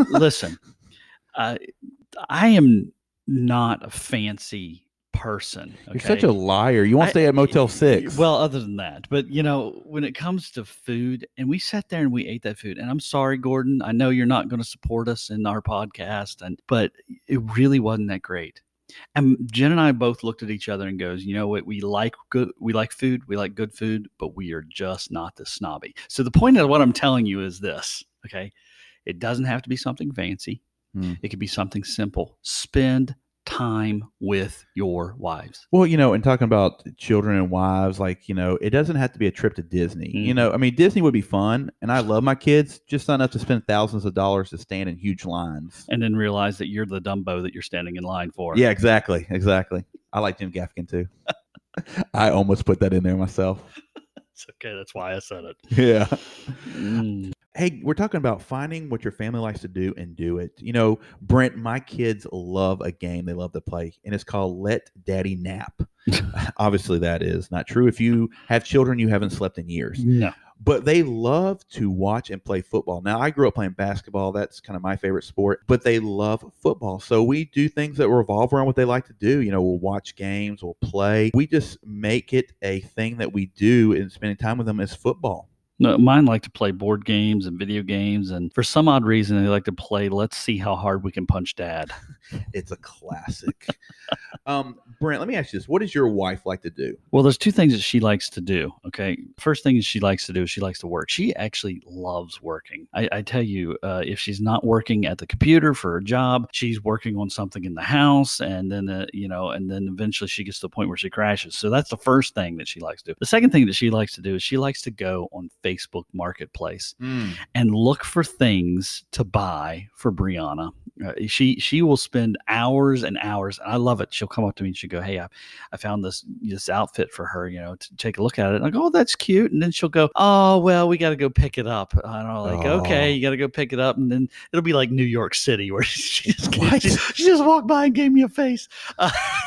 Listen, uh, I am not a fancy person. you're such a liar. You want to stay at Motel 6. Well, other than that, but you know, when it comes to food, and we sat there and we ate that food, and I'm sorry, Gordon, I know you're not going to support us in our podcast, and but it really wasn't that great. And Jen and I both looked at each other and goes, you know what? We like good, we like food, we like good food, but we are just not this snobby. So the point of what I'm telling you is this, okay? It doesn't have to be something fancy. Hmm. It could be something simple. Spend time with your wives. Well, you know, and talking about children and wives, like, you know, it doesn't have to be a trip to Disney. You Mhm. know, I mean, Disney would be fun, and I love my kids, just not enough to spend thousands of dollars to stand in huge lines. and then realize that you're the Dumbo that you're standing in line for. Yeah, exactly. Exactly. I like Jim Gaffigan too. I almost put that in there myself. It's okay. That's why I said it. Yeah. Mm. Hey, we're talking about finding what your family likes to do and do it. You know, Brent, my kids love a game they love to play, and it's called Let Daddy Nap. Obviously, that is not true. If you have children, you haven't slept in years. No. but they love to watch and play football. Now, I grew up playing basketball. That's kind of my favorite sport, but they love football. So we do things that revolve around what they like to do. You know, we'll watch games, we'll play. We just make it a thing that we do and spending time with them is football. No, mine like to play board games and video games, and for some odd reason, they like to play. Let's see how hard we can punch Dad. It's a classic. um, Brent, let me ask you this. What does your wife like to do? Well, there's two things that she likes to do. Okay, first thing she likes to do is she likes to work. She actually loves working. I, I tell you, uh, if she's not working at the computer for a job, she's working on something in the house, and then uh, you know, and then eventually she gets to the point where she crashes. So that's the first thing that she likes to do. The second thing that she likes to do is she likes to go on Facebook Marketplace and look for things to buy for Brianna. Uh, she she will spend hours and hours, and I love it. She'll come up to me and she'll go, "Hey, I, I found this this outfit for her. You know, to take a look at it." And I go, "Oh, that's cute." And then she'll go, "Oh, well, we got to go pick it up." And I'm like, Oh. "Okay, you got to go pick it up." And then it'll be like New York City, where she just she, she just walked by and gave me a face. Uh,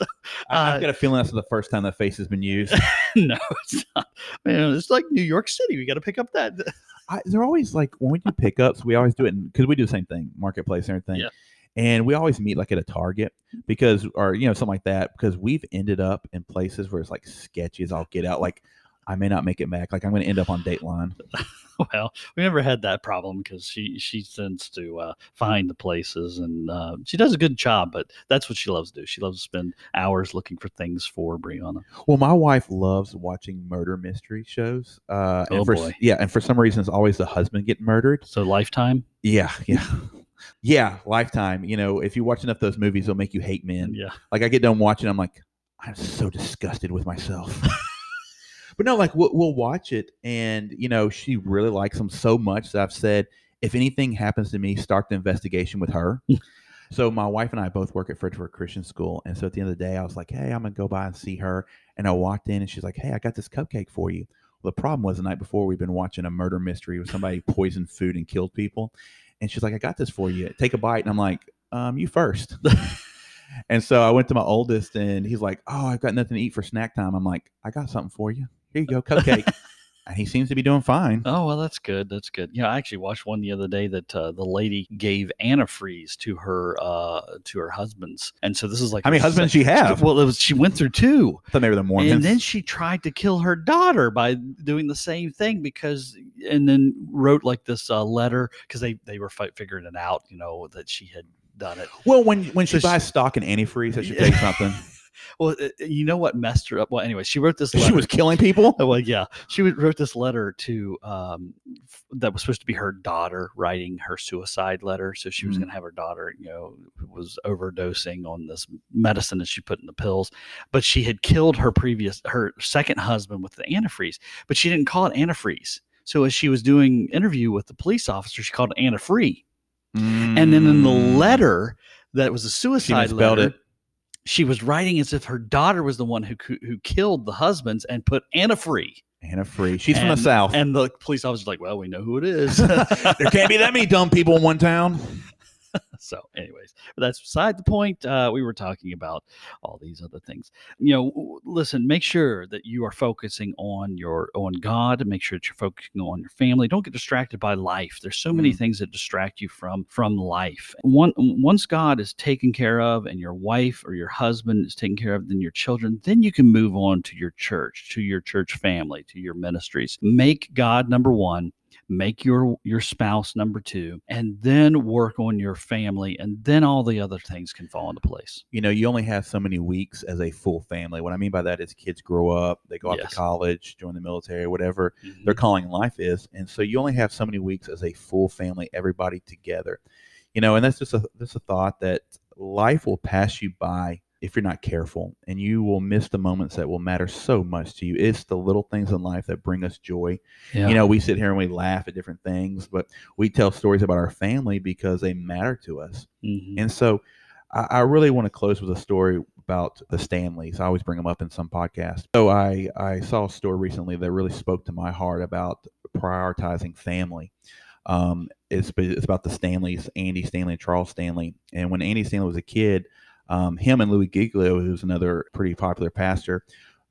I, Uh, I've got a feeling that's the first time that face has been used. no, it's not. Man, it's like New York City. We got to pick up that. I, they're always like when we do pickups, we always do it because we do the same thing, marketplace and everything. Yeah. And we always meet like at a Target because, or you know, something like that, because we've ended up in places where it's like sketchy as I'll get out. Like I may not make it back. Like I'm going to end up on Dateline. well, we never had that problem because she she tends to uh, find the places and uh, she does a good job. But that's what she loves to do. She loves to spend hours looking for things for Brianna. Well, my wife loves watching murder mystery shows. Uh, and Oh, for, boy. Yeah, and for some reason, it's always the husband getting murdered. So Lifetime, Yeah, yeah, yeah. Lifetime. You know, if you watch enough of those movies, they'll make you hate men. yeah, Like I get done watching, I'm like, I'm so disgusted with myself. but no, like we'll, we'll watch it, and you know, she really likes them so much that I've said, if anything happens to me, start the investigation with her. so my wife and I both work at Frederick Christian School, and so at the end of the day, I was like, hey, I'm gonna go by and see her, and I walked in, and she's like, hey, I got this cupcake for you. Well, the problem was the night before we'd been watching a murder mystery where somebody poisoned food and killed people, and she's like, I got this for you. Take a bite, and I'm like, um, you first. And so I went to my oldest, and he's like, "Oh, I've got nothing to eat for snack time." I'm like, "I got something for you. Here you go, cupcake." and he seems to be doing fine. Oh well, that's good. That's good. Yeah, I actually watched one the other day that uh, the lady gave antifreeze to her uh, to her husbands, and so this is like How many husbands se- she have? Well, it was she went through two. I thought maybe the. And then she tried to kill her daughter by doing the same thing because, and then wrote like this uh, letter because they they were fi- figuring it out, you know, that she had done it. Well, when when she So she- buys stock in antifreeze, that should take something. Well, uh, you know what messed her up? Well, anyway, she wrote this letter. she was killing people. Well, yeah, she wrote this letter to um, that was supposed to be her daughter writing her suicide letter. So she was Mhm. going to have her daughter, you know, was overdosing on this medicine that she put in the pills, but she had killed her previous her second husband with the antifreeze, but she didn't call it antifreeze. So as she was doing interview with the police officer, she called it antifree. And then in the Mm. letter that was a suicide letter, it. She was writing as if her daughter was the one who who killed the husbands and put Anna free. Anna free. She's from the south. And the police officer's like, well, we know who it is. there can't be that many dumb people in one town. so, anyways, but that's beside the point. Uh, we were talking about all these other things. You know, listen, make sure that you are focusing on your on God. Make sure that you're focusing on your family. Don't get distracted by life. There's so many Mm. things that distract you from from life. One, once God is taken care of, and your wife or your husband is taken care of, then your children, then you can move on to your church, to your church family, to your ministries. Make God number one make your your spouse number two and then work on your family and then all the other things can fall into place You know, you only have so many weeks as a full family. What I mean by that is kids grow up, they go off Yes. to college, join the military, whatever Mm-hmm. their calling in life is, and so you only have so many weeks as a full family, everybody together. You know, and that's just a that's a thought that life will pass you by if you're not careful, and you will miss the moments that will matter so much to you. It's the little things in life that bring us joy. yeah You know, we sit here and we laugh at different things, but we tell stories about our family because they matter to us. Mhm. And so I, I really want to close with a story about the Stanleys. I always bring them up in some podcast. So I, I saw a story recently that really spoke to my heart about prioritizing family. Um, it's, it's about the Stanleys, Andy Stanley and Charles Stanley. And when Andy Stanley was a kid, um, him and Louis Giglio, who's another pretty popular pastor,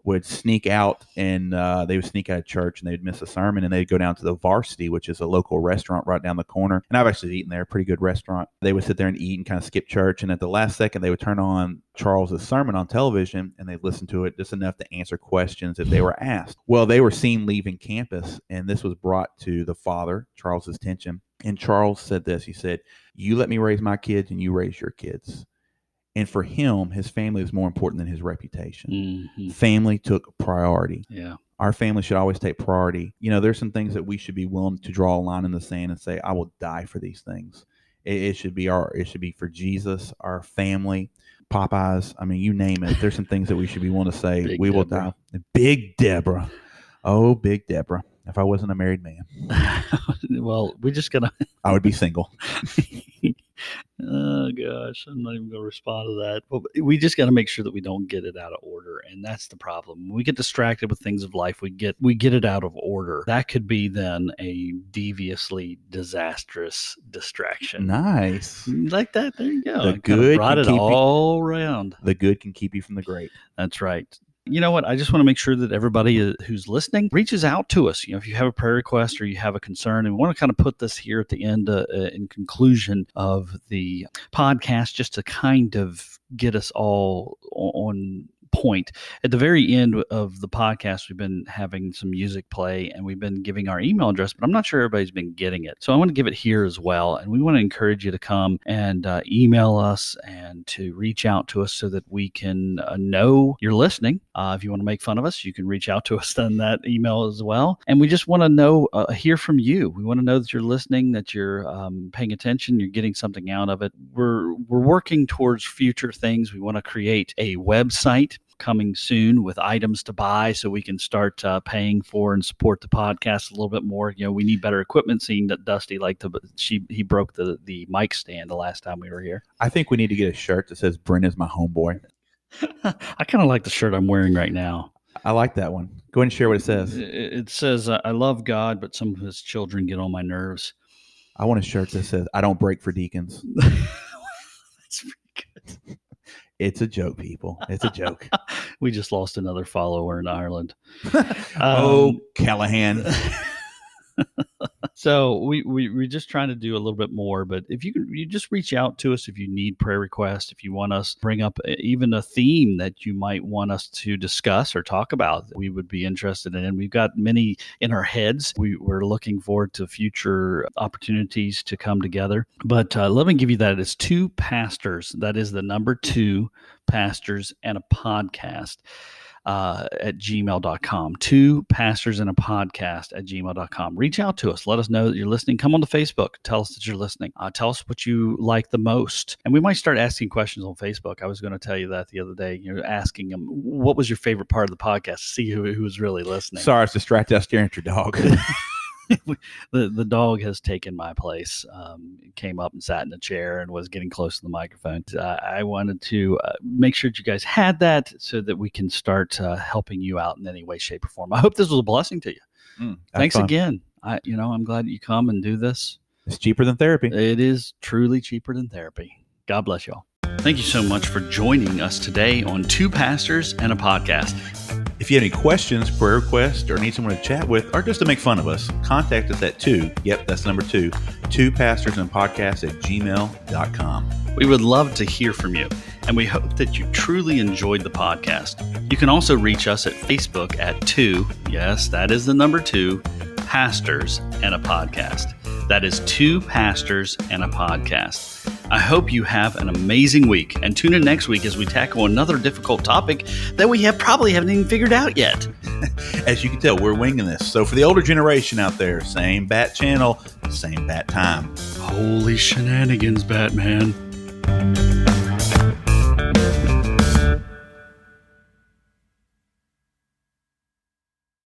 would sneak out and uh, they would sneak out of church and they'd miss a sermon and they'd go down to the Varsity, which is a local restaurant right down the corner. And I've actually eaten there, pretty good restaurant. They would sit there and eat and kind of skip church. And at the last second, they would turn on Charles's sermon on television and they'd listen to it just enough to answer questions if they were asked. Well, they were seen leaving campus and this was brought to the father, Charles's attention. And Charles said this he said, You let me raise my kids and you raise your kids. And for him, his family was more important than his reputation. Mhm. Family took priority. yeah Our family should always take priority. You know, there's some things that we should be willing to draw a line in the sand and say, I will die for these things. It, it should be our, it should be for Jesus, our family, Popeyes. I mean, you name it. There's some things that we should be willing to say, Big we will die. Big Deborah. Oh, Big Deborah. If I wasn't a married man, well we're just gonna I would be single. oh gosh i'm not even gonna respond to that but we just got to make sure that we don't get it out of order and that's the problem when we get distracted with things of life we get we get it out of order that could be then a deviously disastrous distraction Nice. Mm, like that there you go The I good brought it keep you- all around The good can keep you from the great. that's right. You know what? I just want to make sure that everybody uh, who's listening reaches out to us. You know, if you have a prayer request or you have a concern, and we want to kind of put this here at the end, uh, uh, in conclusion of the podcast, just to kind of get us all on point. At the very end of the podcast, we've been having some music play and we've been giving our email address, but I'm not sure everybody's been getting it. So I want to give it here as well. And we want to encourage you to come and uh, email us and to reach out to us so that we can uh, know you're listening. Uh, if you want to make fun of us, you can reach out to us on that email as well. And we just want to know, uh, hear from you. We want to know that you're listening, that you're um, paying attention, you're getting something out of it. We're we're working towards future things. We want to create a website coming soon with items to buy so we can start uh, paying for and support the podcast a little bit more you know we need better equipment seeing that dusty like to, she he broke the the mic stand the last time we were here I think we need to get a shirt that says Brent is my homeboy. i kind of like the shirt i'm wearing right now I like that one. Go ahead and share what it says. it, it says uh, i love god but some of his children get on my nerves I want a shirt that says I don't break for deacons. That's pretty good. It's a joke, people. It's a joke. we just lost another follower in ireland oh, Um, Callahan. So we, we we're just trying to do a little bit more. But if you can, you just reach out to us if you need prayer requests, if you want us to bring up even a theme that you might want us to discuss or talk about, we would be interested in. And we've got many in our heads. We, we're looking forward to future opportunities to come together. But uh, let me give you that. It's two pastors. That is the number two pastors and a podcast uh, at gmail.com. Two pastors and a podcast at gmail.com. Reach out to us. Let us know that you're listening. Come on to Facebook. Tell us that you're listening. Uh, tell us what you like the most. And we might start asking questions on Facebook. I was going to tell you that the other day. You're asking them, what was your favorite part of the podcast? See who, who was really listening. Sorry, it's distracted. I staring at your dog. the the dog has taken my place. Um, came up and sat in a chair and was getting close to the microphone. Uh, I wanted to uh, make sure that you guys had that so that we can start uh, helping you out in any way, shape, or form. I hope this was a blessing to you. Mm, Thanks fun. again. I you know I'm glad you come and do this. It's cheaper than therapy. It is truly cheaper than therapy. God bless y'all. Thank you so much for joining us today on Two Pastors and a Podcast. If you have any questions, prayer requests, or need someone to chat with, or just to make fun of us, contact us at two. Yep, that's number two. Two pastors and podcast at gmail.com. We would love to hear from you, and we hope that you truly enjoyed the podcast. You can also reach us at Facebook at two. Yes, that is the number two pastors and a podcast. That is two pastors and a podcast. I hope you have an amazing week and tune in next week as we tackle another difficult topic that we have probably haven't even figured out yet. as you can tell, we're winging this. So for the older generation out there, same bat channel, same bat time. Holy shenanigans, Batman.